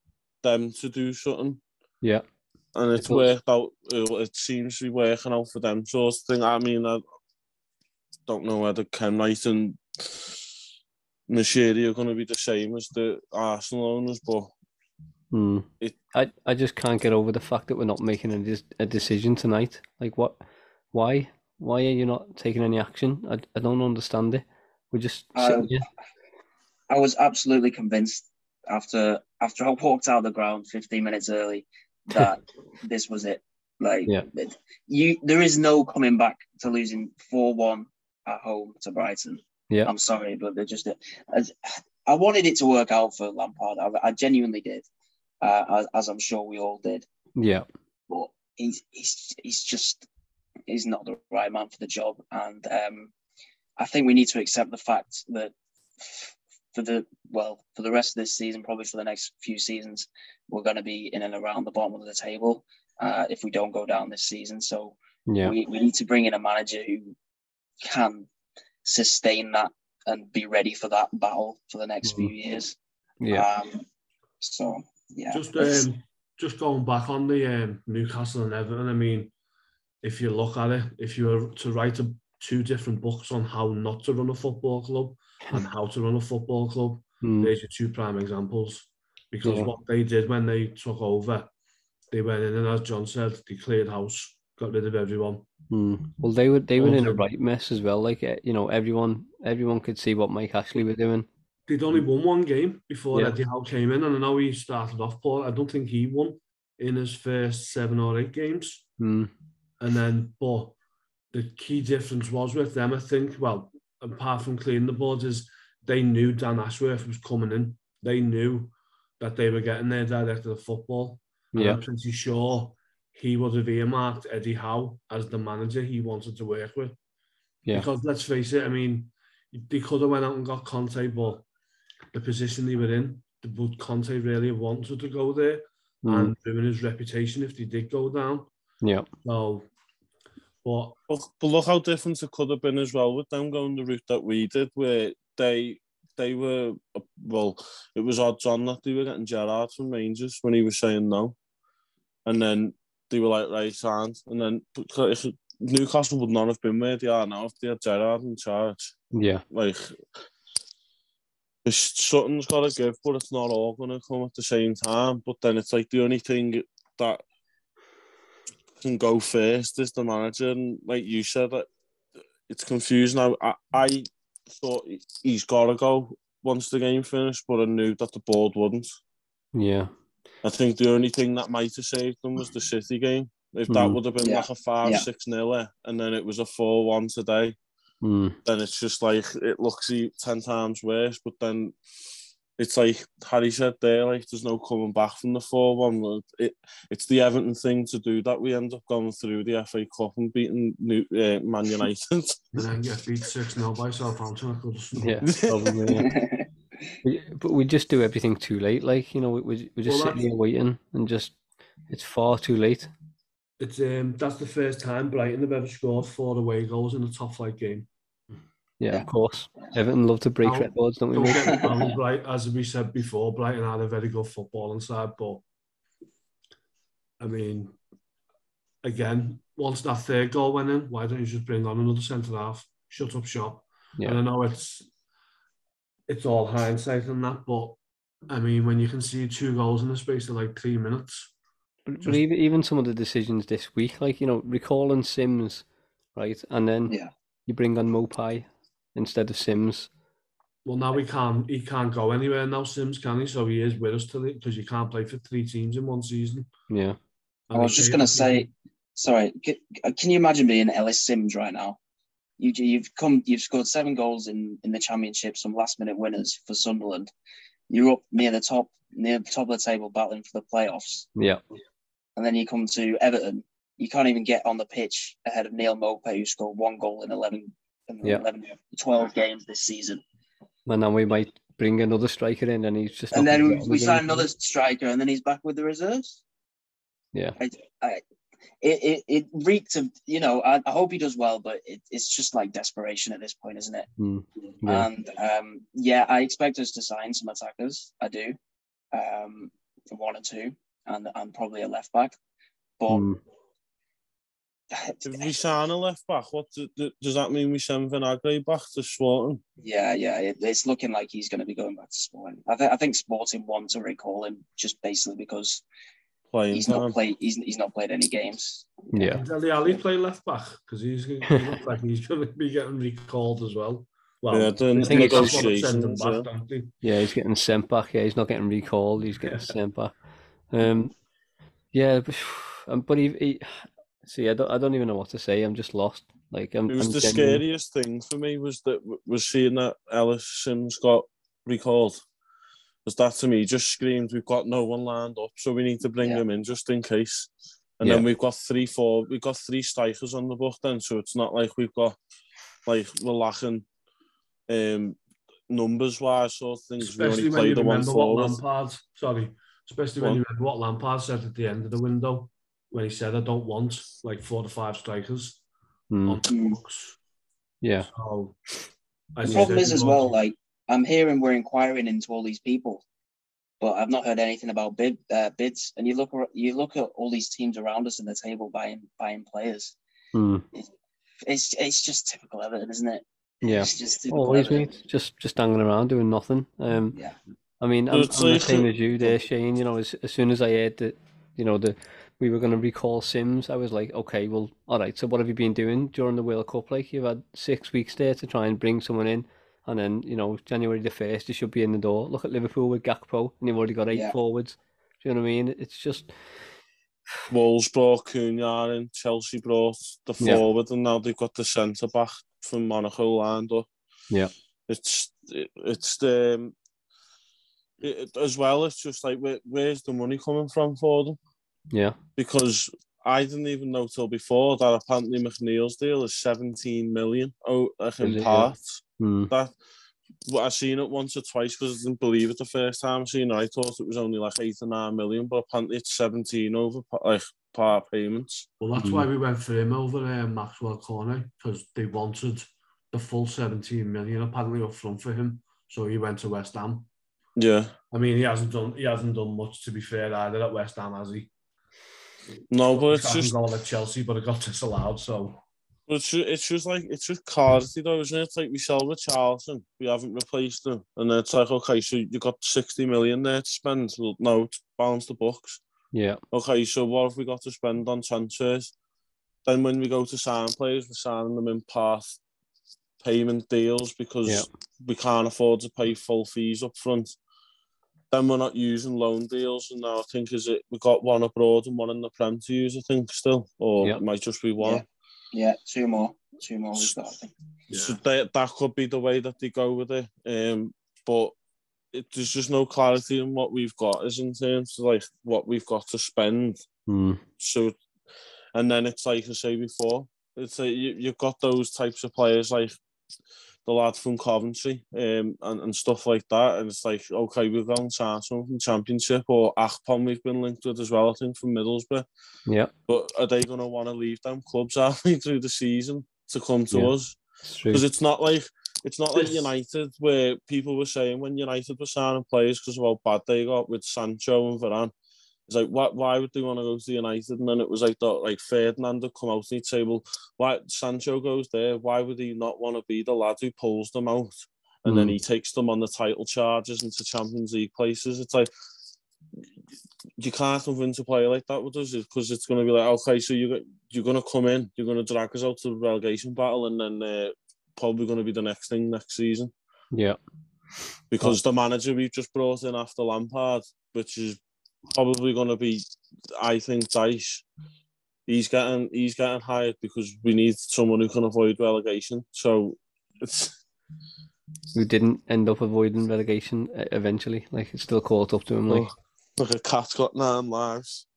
them to do something, yeah, and it's It worked out. It it seems to be working out for them. Sort of thing. I mean, I don't know whether Kenwright and Moshiri are going to be the same as the Arsenal owners, but mm. It- I I just can't get over the fact that we're not making a, a decision tonight. Like, what? Why? Why are you not taking any action? I, I don't understand it. We're just sitting Um, here. I was absolutely convinced after after I walked out of the ground 15 minutes early that this was it. Like Yeah. it- you, there is no coming back to losing 4-1 at home to Brighton. Yeah. I'm sorry, but they're just. As, I wanted it to work out for Lampard. I, I genuinely did, uh, as, as I'm sure we all did. Yeah, But he's he's he's just he's not the right man for the job, and um, I think we need to accept the fact that for the well for the rest of this season, probably for the next few seasons, we're going to be in and around the bottom of the table uh, if we don't go down this season. So yeah, we, we need to bring in a manager who can sustain that and be ready for that battle for the next few years. yeah, Um, so yeah, Just um, just going back on the um, Newcastle and Everton. I mean, if you look at it, if you were to write a, two different books on how not to run a football club and how to run a football club, mm, there's your two prime examples. Because Yeah. what they did when they took over, they went in and, as John said, they cleared house, got rid of everyone. mm. Well, they were they were in a right mess as well. Like, eh, you know, everyone everyone could see what Mike Ashley were doing. They'd only won one game before Yeah. Eddie Howe came in, and I know he started off poor. I don't think he won in his first seven or eight games. Mm, And then, but the key difference was with them, I think, well, apart from cleaning the boards, is they knew Dan Ashworth was coming in. They knew that they were getting their director of football. Yeah, I'm pretty sure he would have earmarked Eddie Howe as the manager he wanted to work with. Yeah. Because let's face it, I mean, they could have went out and got Conte, but the position they were in, the would Conte really wanted to go there mm, and ruin his reputation if they did go down? yeah, So, but But, but look how different it could have been as well. With them going the route that we did, where they they were well, it was odds on that they were getting Gerrard from Rangers when he was saying no, and then they were like right hand, and then if Newcastle would not have been where they are now if they had Gerrard in charge. yeah, Like, something's got to give, but it's not all going to come at the same time. But then it's like the only thing that can go first is the manager, and like you said, that it's confusing. I, I, I thought he's got to go once the game finished, but I knew that the board wouldn't. yeah, I think the only thing that might have saved them was the City game. If that Mm. would have been Yeah. like a 5 Yeah. 6 nil and then it was a 4 1 today, mm, then it's just like it looks e- 10 times worse. But then it's like Harry said there, like there's no coming back from the 4 1. It, it's the Everton thing to do that we end up going through the FA Cup and beating New, uh, Man United. and then get beat 6 0 by Southampton. I could have yeah, probably. Yeah. But we just do everything too late. Like you know, we we we're just Well, sitting that's- here waiting, and just it's far too late. It's um, that's the first time Brighton have ever scored four away goals in a top flight game. Yeah, Yeah. of course. Everton love to break Now, records, don't we? Don't get me wrong, Bright, as we said before, Brighton had a very good footballing side, but I mean, again, once that third goal went in, why don't you just bring on another centre half? Shut up shop. Yeah. And I know it's it's all hindsight and that, but I mean, when you can see two goals in the space of like three minutes, But, but Just- even even some of the decisions this week, like you know, recalling Simms, right, and then Yeah. you bring on Maupay instead of Simms. well, now he can't he can't go anywhere now. Simms can he? So he is with us till because you can't play for three teams in one season. Yeah, I was just gonna say, sorry, c- can you imagine being Ellis Simms right now? You, you've come, you've scored seven goals in, in the championship, some last minute winners for Sunderland. You're up near the top, near the top of the table, battling for the playoffs, yeah, and then you come to Everton. You can't even get on the pitch ahead of Neal Maupay, who scored one goal in 11, in Yeah. 11 12 games this season. and then we might bring another striker in, and he's just. And then we, get on we sign another striker, and then he's back with the reserves. Yeah. I, I, it, it, it reeked of, you know, I, I hope he does well, but it, it's just like desperation at this point, isn't it? Mm, yeah. And um, yeah, I expect us to sign some attackers. I do, um, one or two, and and probably a left back. But Mm. If we sign a left back, what do, do- does that mean? We send Vinagre back to Swarton? yeah, yeah, it, it's looking like he's going to be going back to Sporting. I, th- I think Sporting want to recall him just basically because Playing he's time. not played. He's, he's not played any games. yeah, Can Dele Alli play left back because he's he looks like he's going to be getting recalled as well. Well, Yeah, the they think it's just wanna send him negotiations, back, yeah. don't they? yeah. He's getting sent back. Yeah, he's not getting recalled. He's getting Yeah. sent back. Um, yeah, but, um, but he, he see, I don't, I don't even know what to say. I'm just lost. Like, I'm. It was I'm the genuine- scariest thing for me was that was seeing that Ellis Simms got recalled. Was that to me just screamed we've got no one lined up, so we need to bring Yeah. him in just in case. And Yeah. then we've got three, four, we've got three strikers on the book then, so it's not like we've got like we're lacking um numbers wise sort of things. We Especially only when you played the one remember what forward. Lampard, sorry, especially when What? you remember what Lampard said at the end of the window when he said, "I don't want like four to five strikers Mm, on the Mm. books." yeah, So, The as you problem said, is as well, got- like I'm hearing we're inquiring into all these people, but I've not heard anything about bid uh, bids. And you look you look at all these teams around us in the table buying buying players. mm, It's it's just typical Everton, isn't it? yeah. It's just typical Always, mate. Just, just hanging around doing nothing. Um, Yeah. I mean, I'm, I'm the same as you there, Shane. You know, as, as soon as I heard that, you know, the we were going to recall Simms, I was like, okay, well, all right. So what have you been doing during the World Cup? Like, you've had six weeks there to try and bring someone in, and then you know, January the first, you should be in the door. Look at Liverpool with Gakpo, and you've already got eight Yeah. forwards. Do you know what I mean? It's just, Wolves brought Cunha in, Chelsea brought the Yeah. forward, and now they've got the centre back from Monaco lined up. Yeah. It's it, it's the um, it, it- as well. It's just like where, where's the money coming from for them? Yeah, Because I didn't even know till before that apparently McNeil's deal is 17 million. Oh, like Is in it, yeah? parts. mm, That well, I seen it once or twice because I didn't believe it the first time I seen it. I thought it was only like eight or nine million, but apparently it's 17 over pa- like part payments. Well, that's Mm. why we went for him over uh, Maxwel Cornet because they wanted the full 17 million apparently up front for him. So he went to West Ham. Yeah. I mean, he hasn't done he hasn't done much to be fair either at West Ham, has he? No, but it's hasn't just gone at Chelsea, but it got disallowed. So But it's ju- it's just like it's just clarity though, isn't it? It's like we sell with Charlton, we haven't replaced them, and then it's like okay, so you got sixty million there to spend. Well, no, it's balance the books. yeah, Okay, so what have we got to spend on transfers? Then when we go to sign players, we're signing them in part payment deals because Yeah. we can't afford to pay full fees up front. Then we're not using loan deals, and now I think is it we got one abroad and one in the Prem to use. I think still, or Yeah. it might just be one. Yeah. Yeah, two more, two more we've got. I think. So that that could be the way that they go with it. Um, but it, there's just no clarity in what we've got, is in terms of like what we've got to spend. mm, So, and then it's like I say before, it's like you, you've got those types of players like the lad from Coventry um, and, and stuff like that. And it's like, okay, we've going to sign someone from Championship or Akpom we've been linked with as well, I think, from Middlesbrough. Yeah, But are they going to want to leave them clubs halfway through the season to come to Yeah. us? Because it's not like it's not like United where people were saying when United were signing players because of how bad they got with Sancho and Varane. It's like why, why would they want to go to United? And then it was like that like Ferdinand would come out and he'd say, Well, why Sancho goes there, why would he not want to be the lad who pulls them out? And then Mm. he takes them on the title charges into Champions League places. It's like you can't convince a player like that with us because it's going to be like, okay, so you're, you're going to come in, you're going to drag us out to the relegation battle, and then uh, probably going to be the next thing next season yeah, because the manager we've just brought in after Lampard, which is probably going to be, I think, Dyche. He's getting he's getting hired because we need someone who can avoid relegation. So it's who didn't end up avoiding relegation e- eventually. Like it's still caught up to him. Like, like a cat's got nine lives.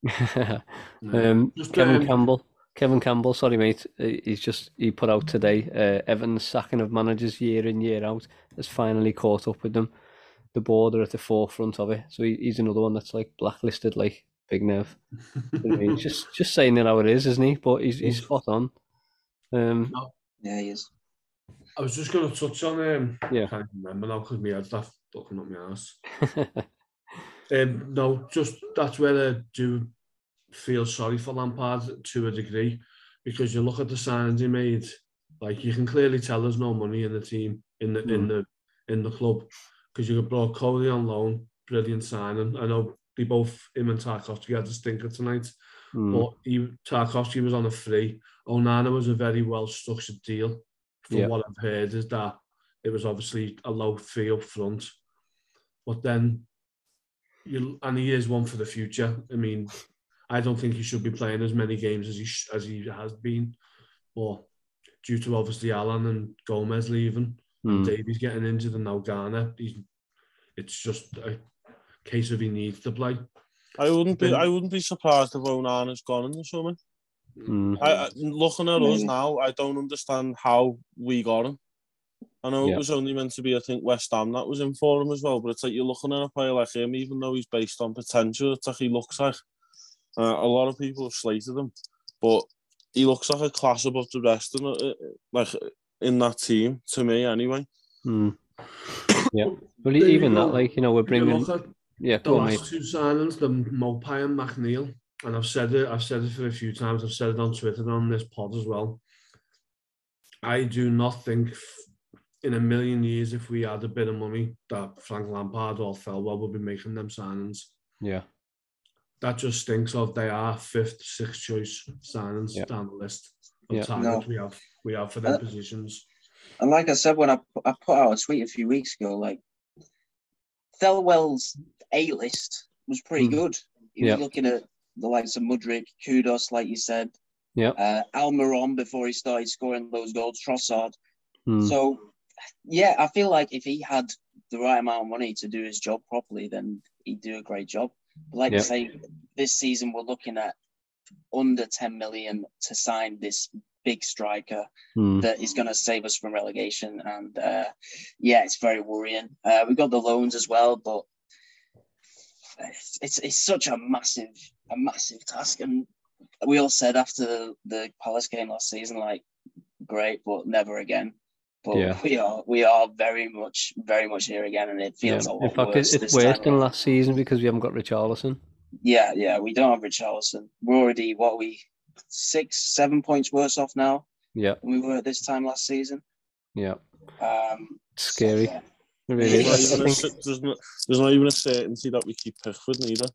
um, Just, Kevin um, Campbell. Kevin Campbell, sorry mate, uh, he's just he put out today. Uh, Everton's sacking of managers year in year out has finally caught up with them. The board are at the forefront of it, so he, he's another one that's like blacklisted, like big nerve. I mean, just just saying it how it is, isn't he? But he's he's spot on. Um, Yeah, he is. I was just going to touch on um, Yeah. I can't remember now because my head's left looking up my ass. Um, no, just that's where I do feel sorry for Lampard to a degree because you look at the signings he made, like you can clearly tell there's no money in the team in the in Mm. the in the club because you could brought Coady on loan, brilliant signing. I know they both him and Tarkowski had a stinker tonight, mm, but he, Tarkowski was on a free. Onana was a very well structured deal. From Yeah. what I've heard, is that it was obviously a low fee up front, but then you and he is one for the future. I mean, I don't think he should be playing as many games as he sh- as he has been, but due to obviously Allan and Gomez leaving, mm, Davies getting injured, and now Garner, he's it's just a case of he needs to play. I wouldn't be I wouldn't be surprised if Onana's gone in the summer. mm, I, I, looking at us now, I don't understand how we got him. I know Yeah. it was only meant to be, I think, West Ham that was in for him as well, but it's like you're looking at a player like him, even though he's based on potential, it's like he looks like. Uh, a lot of people have slated him, but he looks like a class above the rest, of it, like in that team, to me anyway. mm. Yeah, but There even that, like you know, we're bringing. look at Yeah, the go on, mate. last two signings, the Maupay and McNeil, and I've said it, I've said it for a few times, I've said it on Twitter and on this pod as well. I do not think in a million years, if we had a bit of money, that Frank Lampard or Thelwell would be making them signings. Yeah, That just stinks of they are fifth, sixth choice signings Yeah. down the list of Yeah. targets No. we have we have for their Uh, positions. And like I said when I I put out a tweet a few weeks ago, like Thelwell's A list was pretty Mm. good. He Yeah. was looking at the likes of Mudryk, Kudus, like you said, yeah. uh, Almiron before he started scoring those goals, Trossard. Mm. So, yeah, I feel like if he had the right amount of money to do his job properly, then he'd do a great job. But like Yeah. I say, this season we're looking at under 10 million to sign this big striker Mm. that is going to save us from relegation. And uh, yeah, it's very worrying. Uh, we've got the loans as well, but it's, it's it's such a massive a massive task. And we all said after the, the Palace game last season, like, great, but never again. But Yeah. we are we are very much very much here again, and it Yeah. feels a lot In fact, worse. it's, it's worse than last season because we haven't got Richarlison. Yeah, yeah, we don't have Richarlison. We're already what are we six seven points worse off now Yeah, than we were at this time last season. yeah. Um, It's scary. yeah. Really Yeah. There's not, even a, think, there's, not, there's not even a certainty that we keep Pickford neither.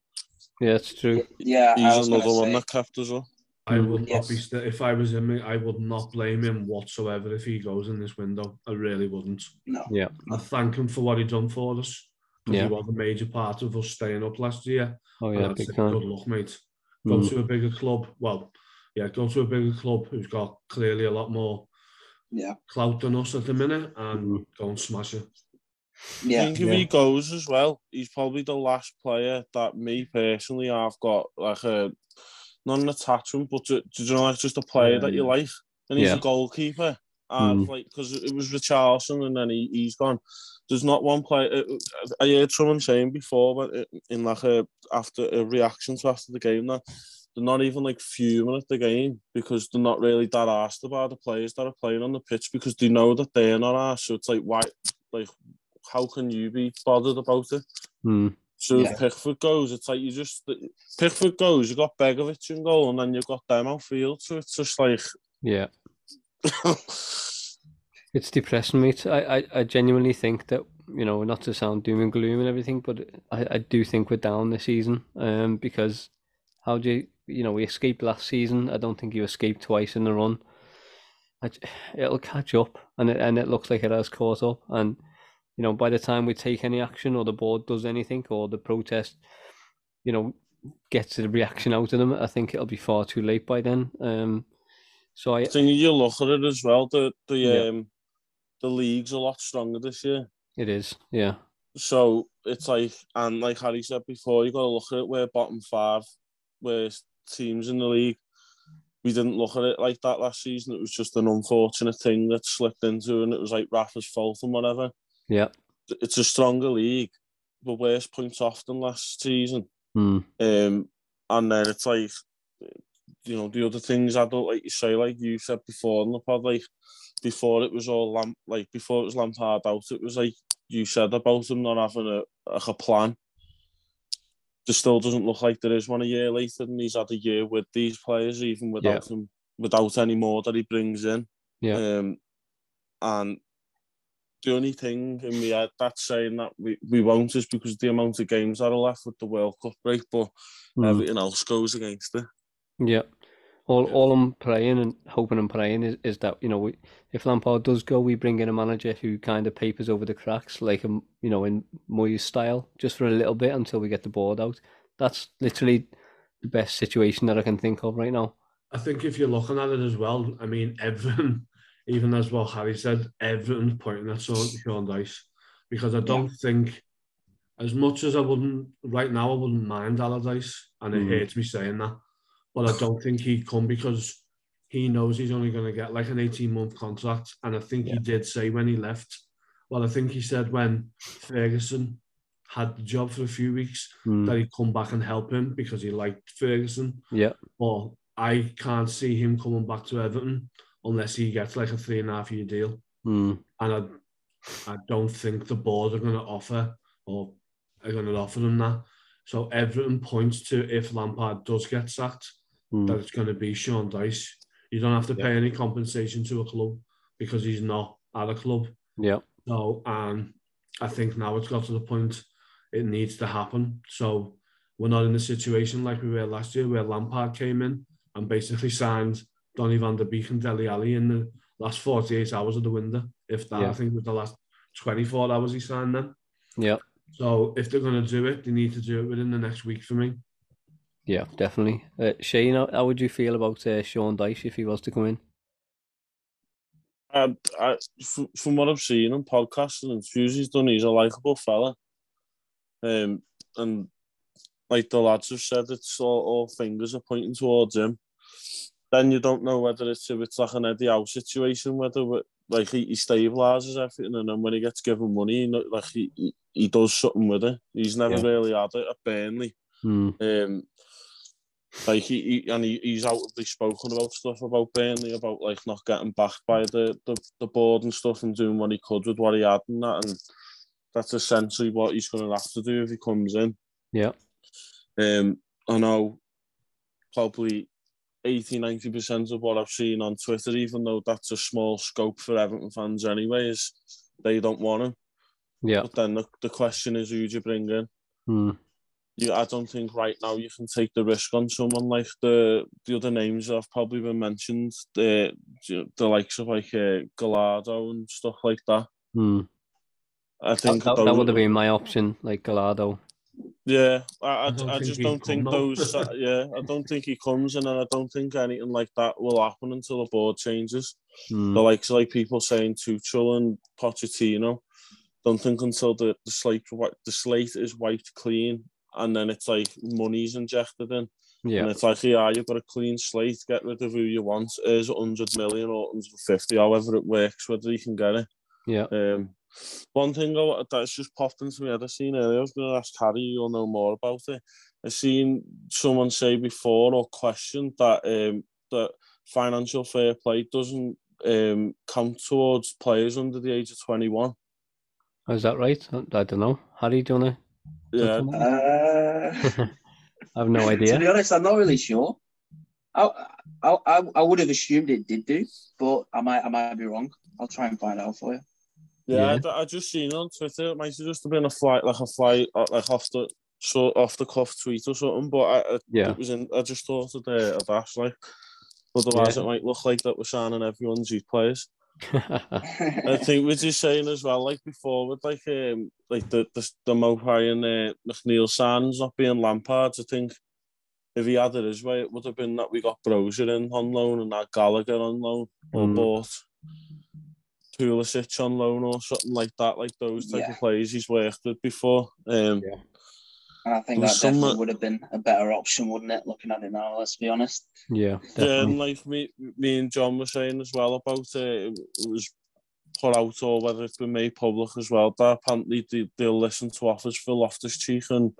yeah, it's true. Yeah, He's another one say, that kept us up. I would not be Yes. st- if I was him. I would not blame him whatsoever if he goes in this window. I really wouldn't. no. Yeah, I thank him for what he done for us. Because Yeah. he was a major part of us staying up last year. oh yeah, big time. good luck, mate. Go Mm. to a bigger club. Well, yeah, go to a bigger club who's got clearly a lot more Yeah, clout than us at the minute and Mm. go and smash it. I yeah, think if yeah. he goes as well, he's probably the last player that me personally I've got like a not an attachment, but to, to, you know, like just a player Yeah, that you like, and he's Yeah. a goalkeeper. and mm. like because it was Richarlison and then he, he's gone. There's not one player. Uh, uh, I heard someone saying before, but uh, in like a after a reaction to after the game that they're not even like fuming at the game because they're not really that asked about the players that are playing on the pitch because they know that they're not asked. So it's like why, like, how can you be bothered about it? Mm. So yeah. if Pickford goes, it's like you just Pickford goes, you got Begovic in goal, and then you've got them outfield. So it's just like yeah. it's depressing, mate. I, I, I genuinely think that you know, not to sound doom and gloom and everything, but I, I do think we're down this season. Um, because how do you, you know, we escaped last season. I don't think you escaped twice in the run. I, it'll catch up, and it and it looks like it has caught up. And you know, by the time we take any action or the board does anything or the protest, you know, gets a reaction out of them, I think it'll be far too late by then. Um, so I, I think you look at it as well. The the yeah. um the league's a lot stronger this year. It is, yeah. So it's like, and like Harry said before, you got to look at where bottom five, where teams in the league. We didn't look at it like that last season. It was just an unfortunate thing that slipped into, and it was like Rafa's fault and whatever. Yeah, it's a stronger league, but worse points off than last season. Mm. Um, and then it's like you know, the other things I don't like you say, like you said before in the pod, like before it was all lamp, like before it was Lampard out, it was like you said about him not having a, like a plan. There still doesn't look like there is one a year later, and he's had a year with these players, even without yeah. him, without any more that he brings in. Yeah. Um, and the only thing in my head that's saying that we, we won't is because the amount of games that are left with the World Cup break, but mm. everything else goes against it. Yeah. All, all I'm praying and hoping and praying is, is that you know we, if Lampard does go, we bring in a manager who kind of papers over the cracks, like a, um, you know in Moyes style, just for a little bit until we get the board out. That's literally the best situation that I can think of right now. I think if you're looking at it as well, I mean everyone, even as well Harry said, everyone's pointing at Sean Dyche because I don't yeah. think, as much as I wouldn't right now, I wouldn't mind Allardyce, and it mm. hurts me saying that but I don't think he'd come because he knows he's only going to get like an 18 month contract. And I think yeah. he did say when he left, well, I think he said when Ferguson had the job for a few weeks mm. that he'd come back and help him because he liked Ferguson. Yeah. Well, I can't see him coming back to Everton unless he gets like a three and a half year deal. Mm. And I, I don't think the board are going to offer or are going to offer him that. So Everton points to if Lampard does get sacked, mm. that it's going to be Sean Dyche. You don't have to pay any compensation to a club because he's not at a club. Yeah. So, and I think now it's got to the point it needs to happen. So we're not in a situation like we were last year where Lampard came in and basically signed Donny van der Beek and Dele Alli in the last 48 hours of the window. If that, yeah. I think was the last 24 hours he signed them. Yeah. So if they're going to do it, they need to do it within the next week for me. Yeah, definitely. Uh, Shane, how, how would you feel about uh, Sean Dyche if he was to come in? Um, I, from what I've seen on podcasts and interviews he's done, he's a likable fella. Um, and like the lads have said, it's all, all fingers are pointing towards him. Then you don't know whether it's if it's like an Eddie Howe situation, whether like he, he stabilizes everything, and then when he gets given money, like he, he, he does something with it. He's never yeah. really had it at Burnley. Mm. Um, like he, he and he, he's outwardly spoken about stuff about Burnley, about like not getting backed by the, the, the board and stuff and doing what he could with what he had and that and that's essentially what he's gonna have to do if he comes in. Yeah. Um I know probably 80 90% of what I've seen on Twitter, even though that's a small scope for Everton fans anyway, is they don't want him. Yeah. But then the, the question is who do you bring in? Hmm you, I don't think right now you can take the risk on someone like the the other names that have probably been mentioned, the the likes of like uh, Gallardo and stuff like that. Hmm. I think that, that, that, would have been my option, like Gallardo. Yeah, I, I, I, I just don't think those. yeah, I don't think he comes, and I don't think anything like that will happen until the board changes. Hmm. The likes like people saying Tuchel and Pochettino. Don't think until the, the slate the slate is wiped clean and then it's like money's injected in. Yeah. And it's like, yeah, you've got a clean slate, get rid of who you want. Is 100 million or 150, however it works, whether you can get it. Yeah. Um, one thing I- that's just popped into my head, I seen earlier, I was going to ask Harry, you'll know more about it. I've seen someone say before or questioned that um, that financial fair play doesn't um, count towards players under the age of 21. Oh, Is that right? I don't know. Harry, do you want Yeah. Uh, I have no idea. To be honest, I'm not really sure. I, I, I, I would have assumed it did do, but I might I might be wrong. I'll try and find out for you. yeah, Yeah. I, I just seen on Twitter, it might just have just been a flight, like a flight, uh, like off the, so off the cuff tweet or something, but I, I Yeah. it was in. I just thought of the a dash like. Otherwise, Yeah. it might look like that we're signing everyone's youth players. I think we're just saying as well, like before, with like um, like the the, the Maupay and uh, McNeil signs not being Lampard's. I think if he had it his way, it would have been that we got Brozier in on loan and that Gallagher on loan or Mm. bought Pulisic on loan or something like that. Like those type Yeah. of players he's worked with before. Um, Yeah. And I think that definitely uh, would have been a better option, wouldn't it? Looking at it now, let's be honest. yeah, Yeah, definitely. and like me, me and Jon were saying as well about uh, it was put out or whether it's been made public as well. But apparently they, they'll listen to offers for Loftus Cheek and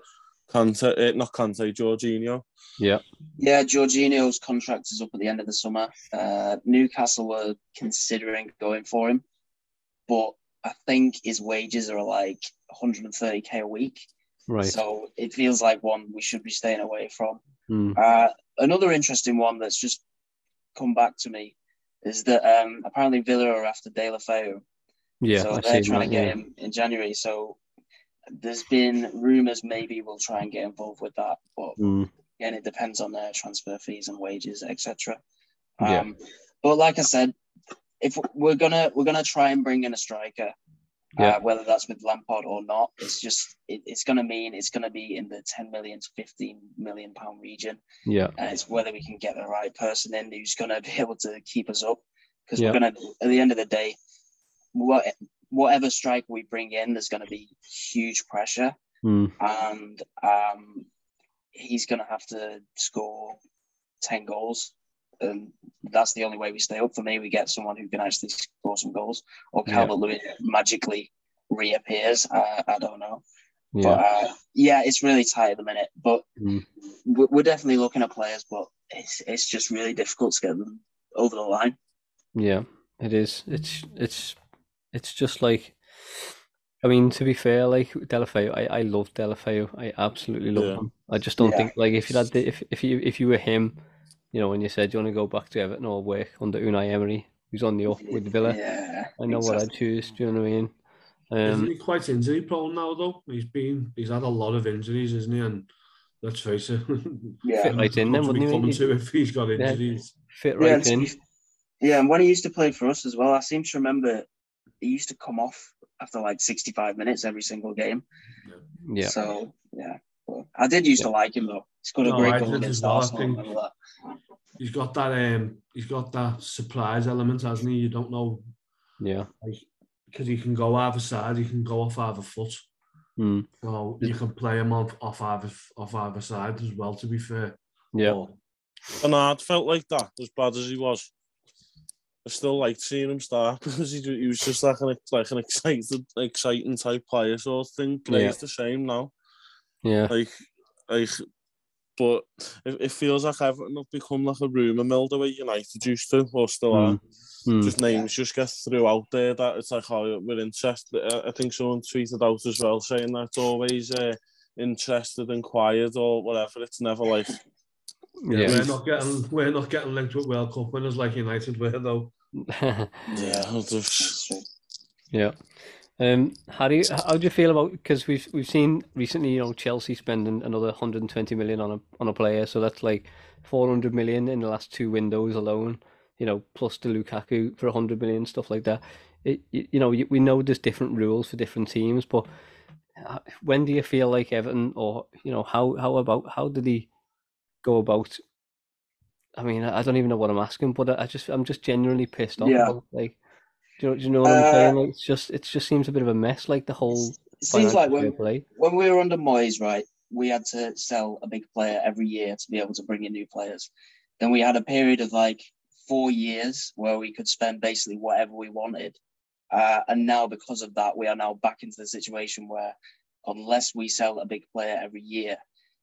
Kante, uh, not Kante, Jorginho. Yeah. Yeah, Jorginho's contract is up at the end of the summer. Uh, Newcastle were considering going for him, but I think his wages are like 130k a week. Right. So it feels like one we should be staying away from. Mm. Uh, another interesting one that's just come back to me is that um, apparently Villa are after Deulofeu. Yeah, so I've they're trying that. to get Yeah. him in January. So there's been rumours maybe we'll try and get involved with that, but Mm. again, it depends on their transfer fees and wages, etc. Yeah. Um, but like I said, if we're gonna we're gonna try and bring in a striker, Yeah. uh, whether that's with Lampard or not, it's just it, it's gonna mean it's gonna be in the 10 million to 15 million pound region. Yeah. And it's whether we can get the right person in who's gonna be able to keep us up. Because Yeah. we're gonna at the end of the day, what whatever striker we bring in, there's gonna be huge pressure Mm. and um, he's going to have to score 10 goals. And that's the only way we stay up. For me, we get someone who can actually score some goals, or Yeah. Calvert Lewin magically reappears. Uh, I don't know. Yeah. But uh, yeah, it's really tight at the minute. But Mm. we're we're definitely looking at players, but it's, it's just really difficult to get them over the line. Yeah, it is. It's it's it's just like I mean, to be fair, like Deulofeu, I, I love Deulofeu. I absolutely love Yeah. him. I just don't Yeah. think like if you had the, if if you if you were him, you know, when you said you want to go back to Everton or work under Unai Emery, who's on the up with Villa, Yeah, I know what I'd choose. Do you know what I mean? Isn't Um, he quite injury prone now though? He's been he's had a lot of injuries, isn't he? And let's face it, Yeah. Fit right in then, to be wouldn't he? coming to if he's got Yeah. injuries. fit Yeah, right and to in. yeah, and when he used to play for us as well, I seem to remember he used to come off after like 65 minutes every single game. Yeah, So yeah, but I did used to like him though. He's got a No, great I goal did against as well, He's got that um he's got that surprise element, hasn't he? You don't know yeah. because he can go either side, he can go off either foot. Mm, So you can play him off, off either off either side as well. To be fair, yeah. But Bernard felt like that, as bad as he was. I still liked seeing him start because he, he was just like an like an excited, exciting type player sort of thing. Gray's Yeah. the same now. Yeah, Like, like, but it, it feels like Everton have become like a rumour mill the way United used to, or still are. Mm. Mm. Just names just get through out there that it's like, oh, we're interested. I I think someone tweeted out as well saying that it's always uh, interested and quiet or whatever. It's never like, yeah, yeah. we're not getting we're not getting linked with World Cup winners like United were though. yeah, just, Yeah. Um, Harry, how do you feel about because we've we've seen recently, you know, Chelsea spending another 120 million on a on a player, so that's like 400 million in the last two windows alone. You know, plus the Lukaku for 100 million, stuff like that. It, you, you know, we know there's different rules for different teams, but uh, when do you feel like Everton, or you know, how how about how did he go about? I mean, I don't even know what I'm asking, but I I just I'm just genuinely pissed off. Yeah. Like, do you, know, do you know what I'm Uh, saying? Like, it's just it just seems a bit of a mess. Like the whole It seems like when play. when we were under Moyes, right? we had to sell a big player every year to be able to bring in new players. Then we had a period of like four years where we could spend basically whatever we wanted. Uh, and now, because of that, we are now back into the situation where, unless we sell a big player every year,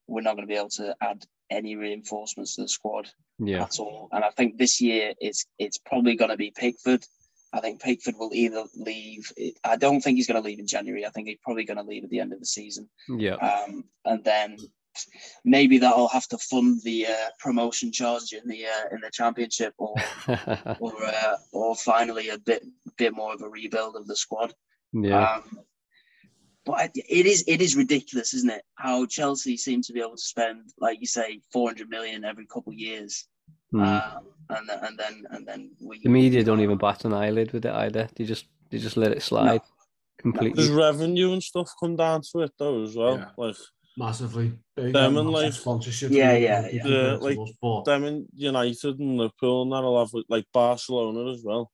we're not going to be able to add any reinforcements to the squad Yeah. at all. And I think this year it's it's probably going to be Pickford. I think Pickford will either leave. I don't think he's going to leave in January. I think he's probably going to leave at the end of the season. Yeah. Um, and then maybe that'll have to fund the uh, promotion charge in the uh, in the championship, or or uh, or finally a bit bit more of a rebuild of the squad. yeah. Um, but it is it is ridiculous, isn't it? How Chelsea seem to be able to spend, like you say, four hundred million every couple of years, Mm. um, and then and then and then we the media don't even bat an eyelid with it either. They just they just let it slide completely. Does revenue and stuff come down to it though as well? Yeah. Like Massively. Big Them and and, massive like- sponsorship. Yeah, yeah, that yeah. they Yeah, compare to like, but them in United and Liverpool and that'll have like Barcelona as well.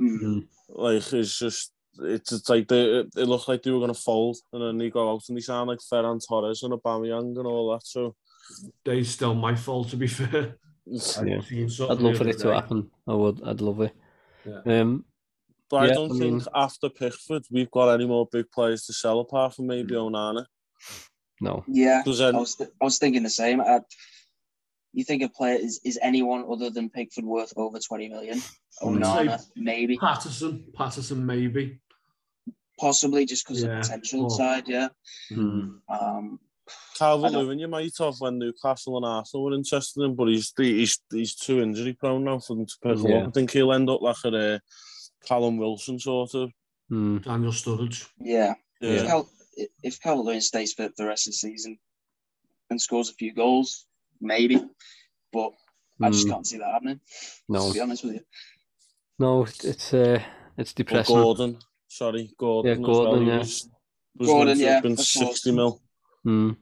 Mm. Mm. Like it's just it's it's like they it, it looked like they were gonna fold and then they go out and they sound like Ferran Torres and Aubameyang and all that. So they still my fault to be fair. It's- I've Yeah. seen something I'd love for it to day. happen. I would. I'd love it. Yeah. Um. but I don't I think after Pickford we've got any more big players to sell apart from maybe Onana. No. Yeah, Because I was th- I was thinking the same. I, you think a player is is anyone other than Pickford worth over twenty million? Mm. Onana, maybe, Patterson, Patterson maybe. possibly, just because Yeah, of potential well- side. Yeah. Mm. Um, Calvert I Lewin you might have when Newcastle and Arsenal were interested in, him, but he's he's he's too injury prone now for them to pick him Yeah. up. I think he'll end up like a uh, Callum Wilson sort of. Mm. Daniel Sturridge. yeah. If Yeah. Cal if Calvert Lewin stays fit for the rest of the season and scores a few goals, maybe. But I just Mm. can't see that happening. No. To be honest with you. No. It's uh. It's Or depressing. Gordon, sorry, Gordon. Yeah, as well. Gordon, He yeah. was, was Gordon, meant to have yeah, been of course. sixty mil. Mm.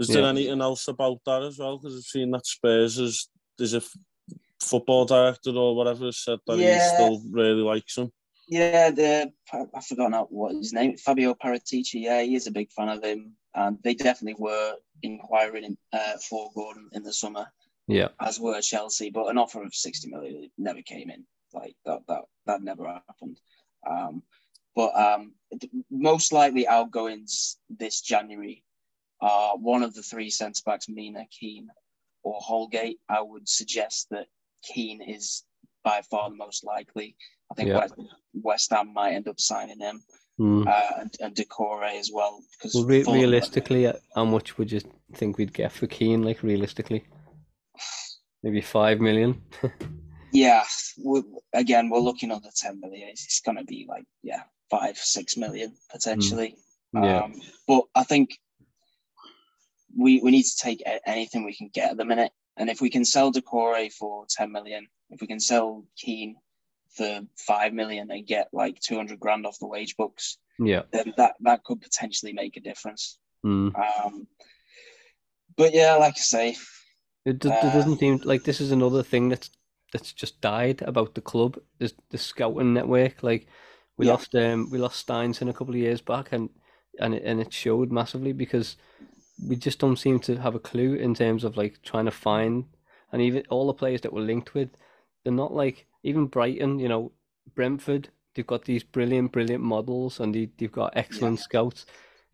Is there Yeah. anything else about that as well? Because I've seen that Spurs is there's a f- football director or whatever has said that he still really likes him. Yeah, the I forgot now what his name. Fabio Paratici. Yeah, he is a big fan of him, and they definitely were inquiring uh, for Gordon in the summer, Yeah. as were Chelsea. But an offer of sixty million never came in. Like that, that that never happened. Um, but um, most likely outgoings this January are one of the three centre backs, Mina, Keane, or Holgate. I would suggest that Keane is by far the most likely. I think Yeah. West, West Ham might end up signing him Mm. uh, and, and Doucouré as well. Because Well, re- realistically, uh, how much would you think we'd get for Keane? Like realistically, maybe five million. yeah, again, we're looking under 10 million. It's going to be like, yeah, five, six million potentially. yeah. Um, but I think we we need to take anything we can get at the minute. And if we can sell Doucouré for 10 million, if we can sell Keane for 5 million and get like 200 grand off the wage books, yeah. then that, that could potentially make a difference. Mm. Um, but yeah, like I say, It, do- Uh, it doesn't seem like this is another thing that's that's just died about the club. Is the scouting network. Like we Yeah. lost um we lost Steinson a couple of years back, and and it, and it showed massively because we just don't seem to have a clue in terms of like trying to find and even all the players that we're linked with, they're not like even Brighton. You know, Brentford. They've got these brilliant, brilliant models, and they, they've got excellent scouts.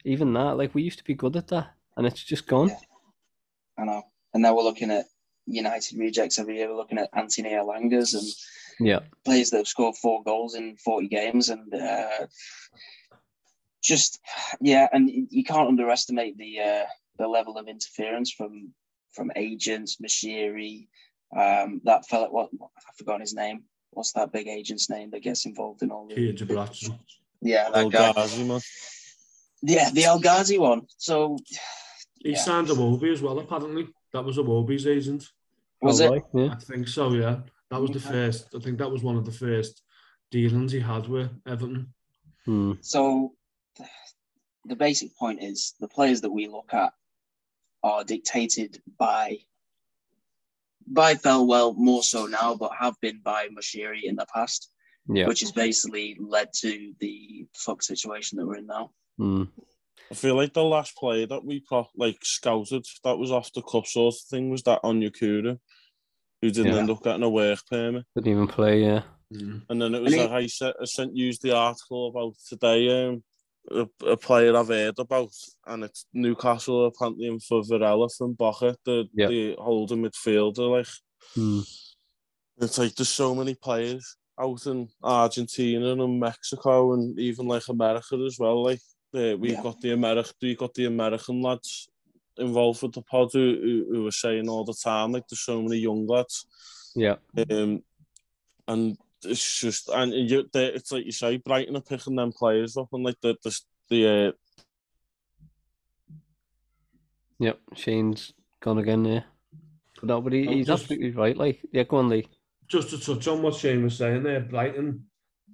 Even that, like we used to be good at that, and it's just gone. Yeah. I know. And now we're looking at United rejects every year. We're looking at Anthony Elangas and Yeah. players that have scored four goals in 40 games. And uh, just, yeah, and you can't underestimate the uh, the level of interference from from agents, Moshiri, um, that fella, what, I've forgotten his name. What's that big agent's name that gets involved in all the. Kia Yeah, that El guy. Ghazi, man. Yeah, the El Ghazi one. So, He Yeah. signed Iwobi as well, apparently. That was Iwobi's agent. was Oh, it? right, Yeah. I think so, yeah. That was the first, I think that was one of the first dealings he had with Everton. Hmm. So the basic point is the players that we look at are dictated by by Thelwell more so now, but have been by Moshiri in the past, Yeah. which has basically led to the fuck situation that we're in now. Hmm. I feel like the last player that we pro- like scouted that was off the cuff sort of thing was that Onyekuru, who didn't yeah. end up getting a work permit. Didn't even play, yeah. Mm. And then it was and he... a I sent used the article about today, um, a, a player I've heard about, and it's Newcastle apparently in for Varela from Boca, the, yep. the holding midfielder, like. Mm. It's like there's so many players out in Argentina and Mexico and even like America as well, like. Uh, we've yeah. got the American, we got the American lads involved with the pod who, who, who are saying all the time, like, there's so many young lads. Yeah. Um, and it's just and you, they, it's like you say, Brighton are picking them players up, and like the the the uh, Yep. Shane's gone again. there. But no, but he, he's just- absolutely right. Like, yeah, go on, Lee. Just to touch on what Shane was saying there, Brighton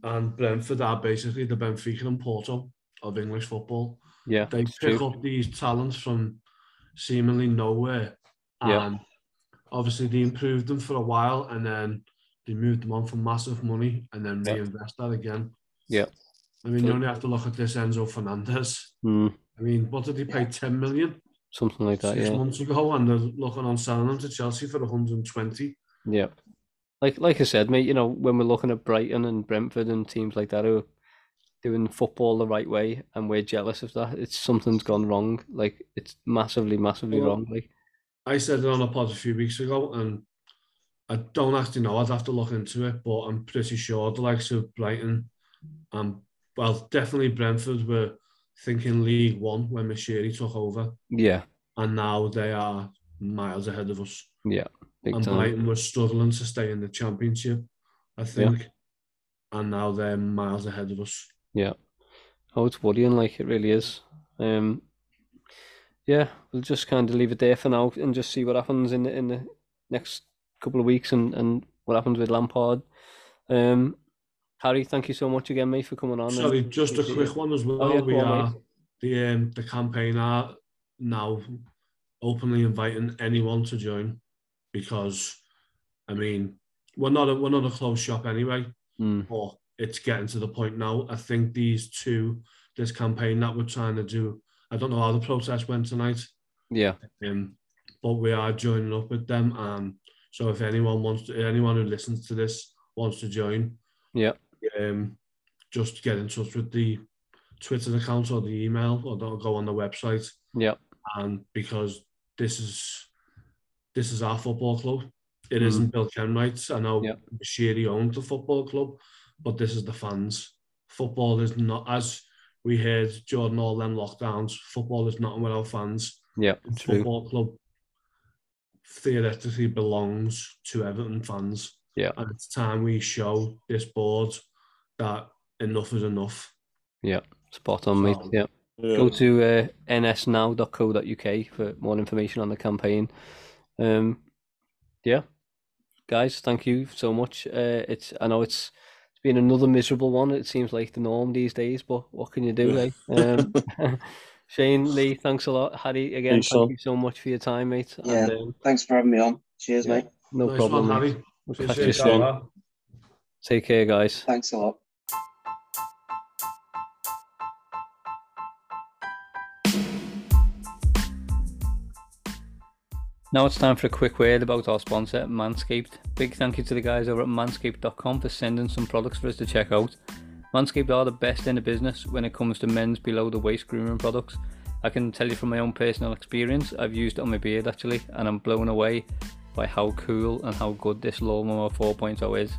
and Brentford are basically the Benfica and Porto of English football. Yeah. They it's pick true. up these talents from seemingly nowhere. And Yeah. obviously they improved them for a while and then they moved them on for massive money and then Yeah. reinvest that again. Yeah. I mean, you only have to look at this Enzo Fernandez. Hmm. I mean, what did he pay? 10 million Something like that. six Yeah. months ago, and they're looking on selling him to Chelsea for 120. Yeah. Like like I said, mate, you know, when we're looking at Brighton and Brentford and teams like that who are doing football the right way and we're jealous of that, it's something's gone wrong. Like it's massively, massively Well, wrong. Like I said it on a pod a few weeks ago, and I don't actually know. I'd have to look into it, but I'm pretty sure the likes of Brighton, and well, definitely Brentford were thinking League One when Moshiri took over, yeah, and now they are miles ahead of us. yeah. And time. Brighton were struggling to stay in the Championship, I think, and now they're miles ahead of us. Yeah. Oh, it's worrying, like it really is. Um, yeah, we'll just kind of leave it there for now and just see what happens in the in the next couple of weeks and and what happens with Lampard. Um, Harry, thank you so much again, mate, for coming on. and Sorry, just a quick it. one as well. Oh, yeah, we on, are mate. the um, the campaign are now openly inviting anyone to join because I mean we're not a, we're not a closed shop anyway, Mm, but it's getting to the point now. I think these two this campaign that we're trying to do. I don't know how the protest went tonight, yeah, um, but we are joining up with them. And so if anyone wants to, anyone who listens to this wants to join, yeah, um, just get in touch with the Twitter account or the email, or go on the website. yeah, And because this is this is our football club, it Mhm. not Bill Kenwright's. I know Yeah. Moshiri owns the football club, but this is the fans. Football is not as we heard Jordan all them lockdowns. Football is not without fans. yeah. True. football club theoretically belongs to Everton fans. Yeah. And it's time we show this board that enough is enough. Yeah, spot on, mate. Yeah. yeah. Go to uh, nsnow.co.uk for more information on the campaign. Um, yeah, guys, thank you so much. Uh, it's I know it's it's been another miserable one. It seems like the norm these days, but what can you do, Yeah. eh? Um, Shane, Lee, thanks a lot. Harry, again, Thanks, thank son. you so much for your time, mate. Yeah. And, um, Thanks for having me on. Cheers, Yeah. mate. no nice problem. one, mate. Harry. We'll catch you soon. Take care, guys. Thanks a lot. Now it's time for a quick word about our sponsor, Manscaped. Big thank you to the guys over at manscaped.com for sending some products for us to check out. Manscaped are the best in the business when it comes to men's below the waist grooming products. I can tell you from my own personal experience, I've used it on my beard actually, and I'm blown away by how cool and how good this Lawnmower 4.0 is.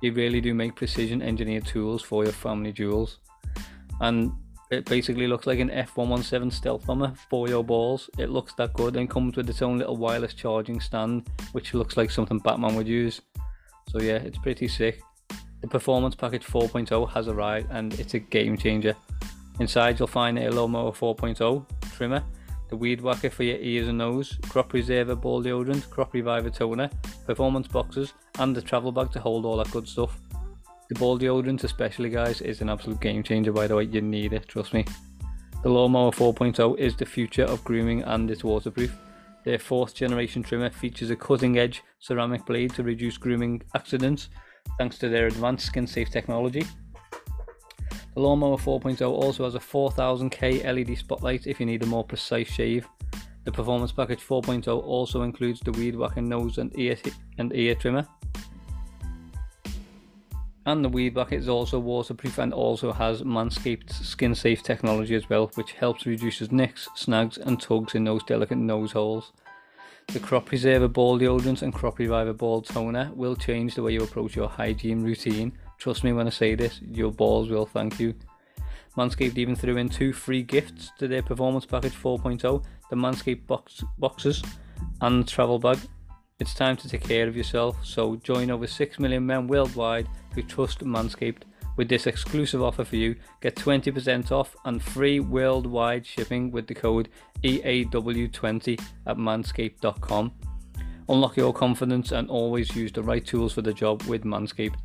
They really do make precision engineered tools for your family jewels. And it basically looks like an F117 stealth bomber for your balls. It looks that good and comes with its own little wireless charging stand, which looks like something Batman would use. So yeah, it's pretty sick. The Performance Package 4.0 has arrived and it's a game changer. Inside you'll find a Lawnmower 4.0 trimmer, the weed whacker for your ears and nose, crop preserver ball deodorant, crop reviver toner, performance boxes, and the travel bag to hold all that good stuff. The ball deodorant, especially guys, is an absolute game changer. By the way, you need it. Trust me. The Lawnmower 4.0 is the future of grooming and it's waterproof. Their fourth generation trimmer features a cutting edge ceramic blade to reduce grooming accidents thanks to their advanced skin safe technology. The Lawnmower 4.0 also has a 4000K LED spotlight if you need a more precise shave. The Performance Package 4.0 also includes the Weed Whacker nose and ear, and ear trimmer. And the Weed Whacker is also waterproof and also has Manscaped skin safe technology as well, which helps reduces nicks, snags, and tugs in those delicate nose holes. The Crop Preserver Ball Deodorant and Crop Reviver Ball Toner will change the way you approach your hygiene routine. Trust me when I say this, your balls will thank you. Manscaped even threw in two free gifts to their Performance Package 4.0 the Manscaped box, boxes and travel bag. It's time to take care of yourself, so join over 6 million men worldwide who trust Manscaped. With this exclusive offer for you, get 20% off and free worldwide shipping with the code EAW20 at manscaped.com. Unlock your confidence and always use the right tools for the job with Manscaped.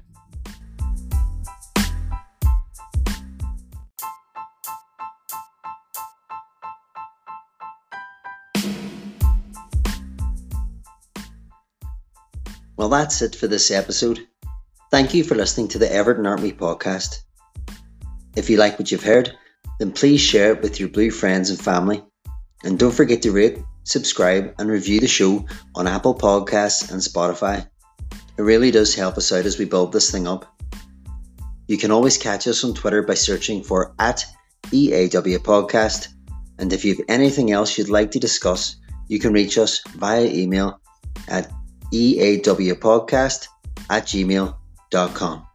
Well, that's it for this episode. Thank you for listening to the Everton Army podcast. If you like what you've heard, then please share it with your blue friends and family. And don't forget to rate, subscribe, and review the show on Apple Podcasts and Spotify. It really does help us out as we build this thing up. You can always catch us on Twitter by searching for at EAW Podcast. And if you have anything else you'd like to discuss, you can reach us via email at eawpodcast at gmail.com.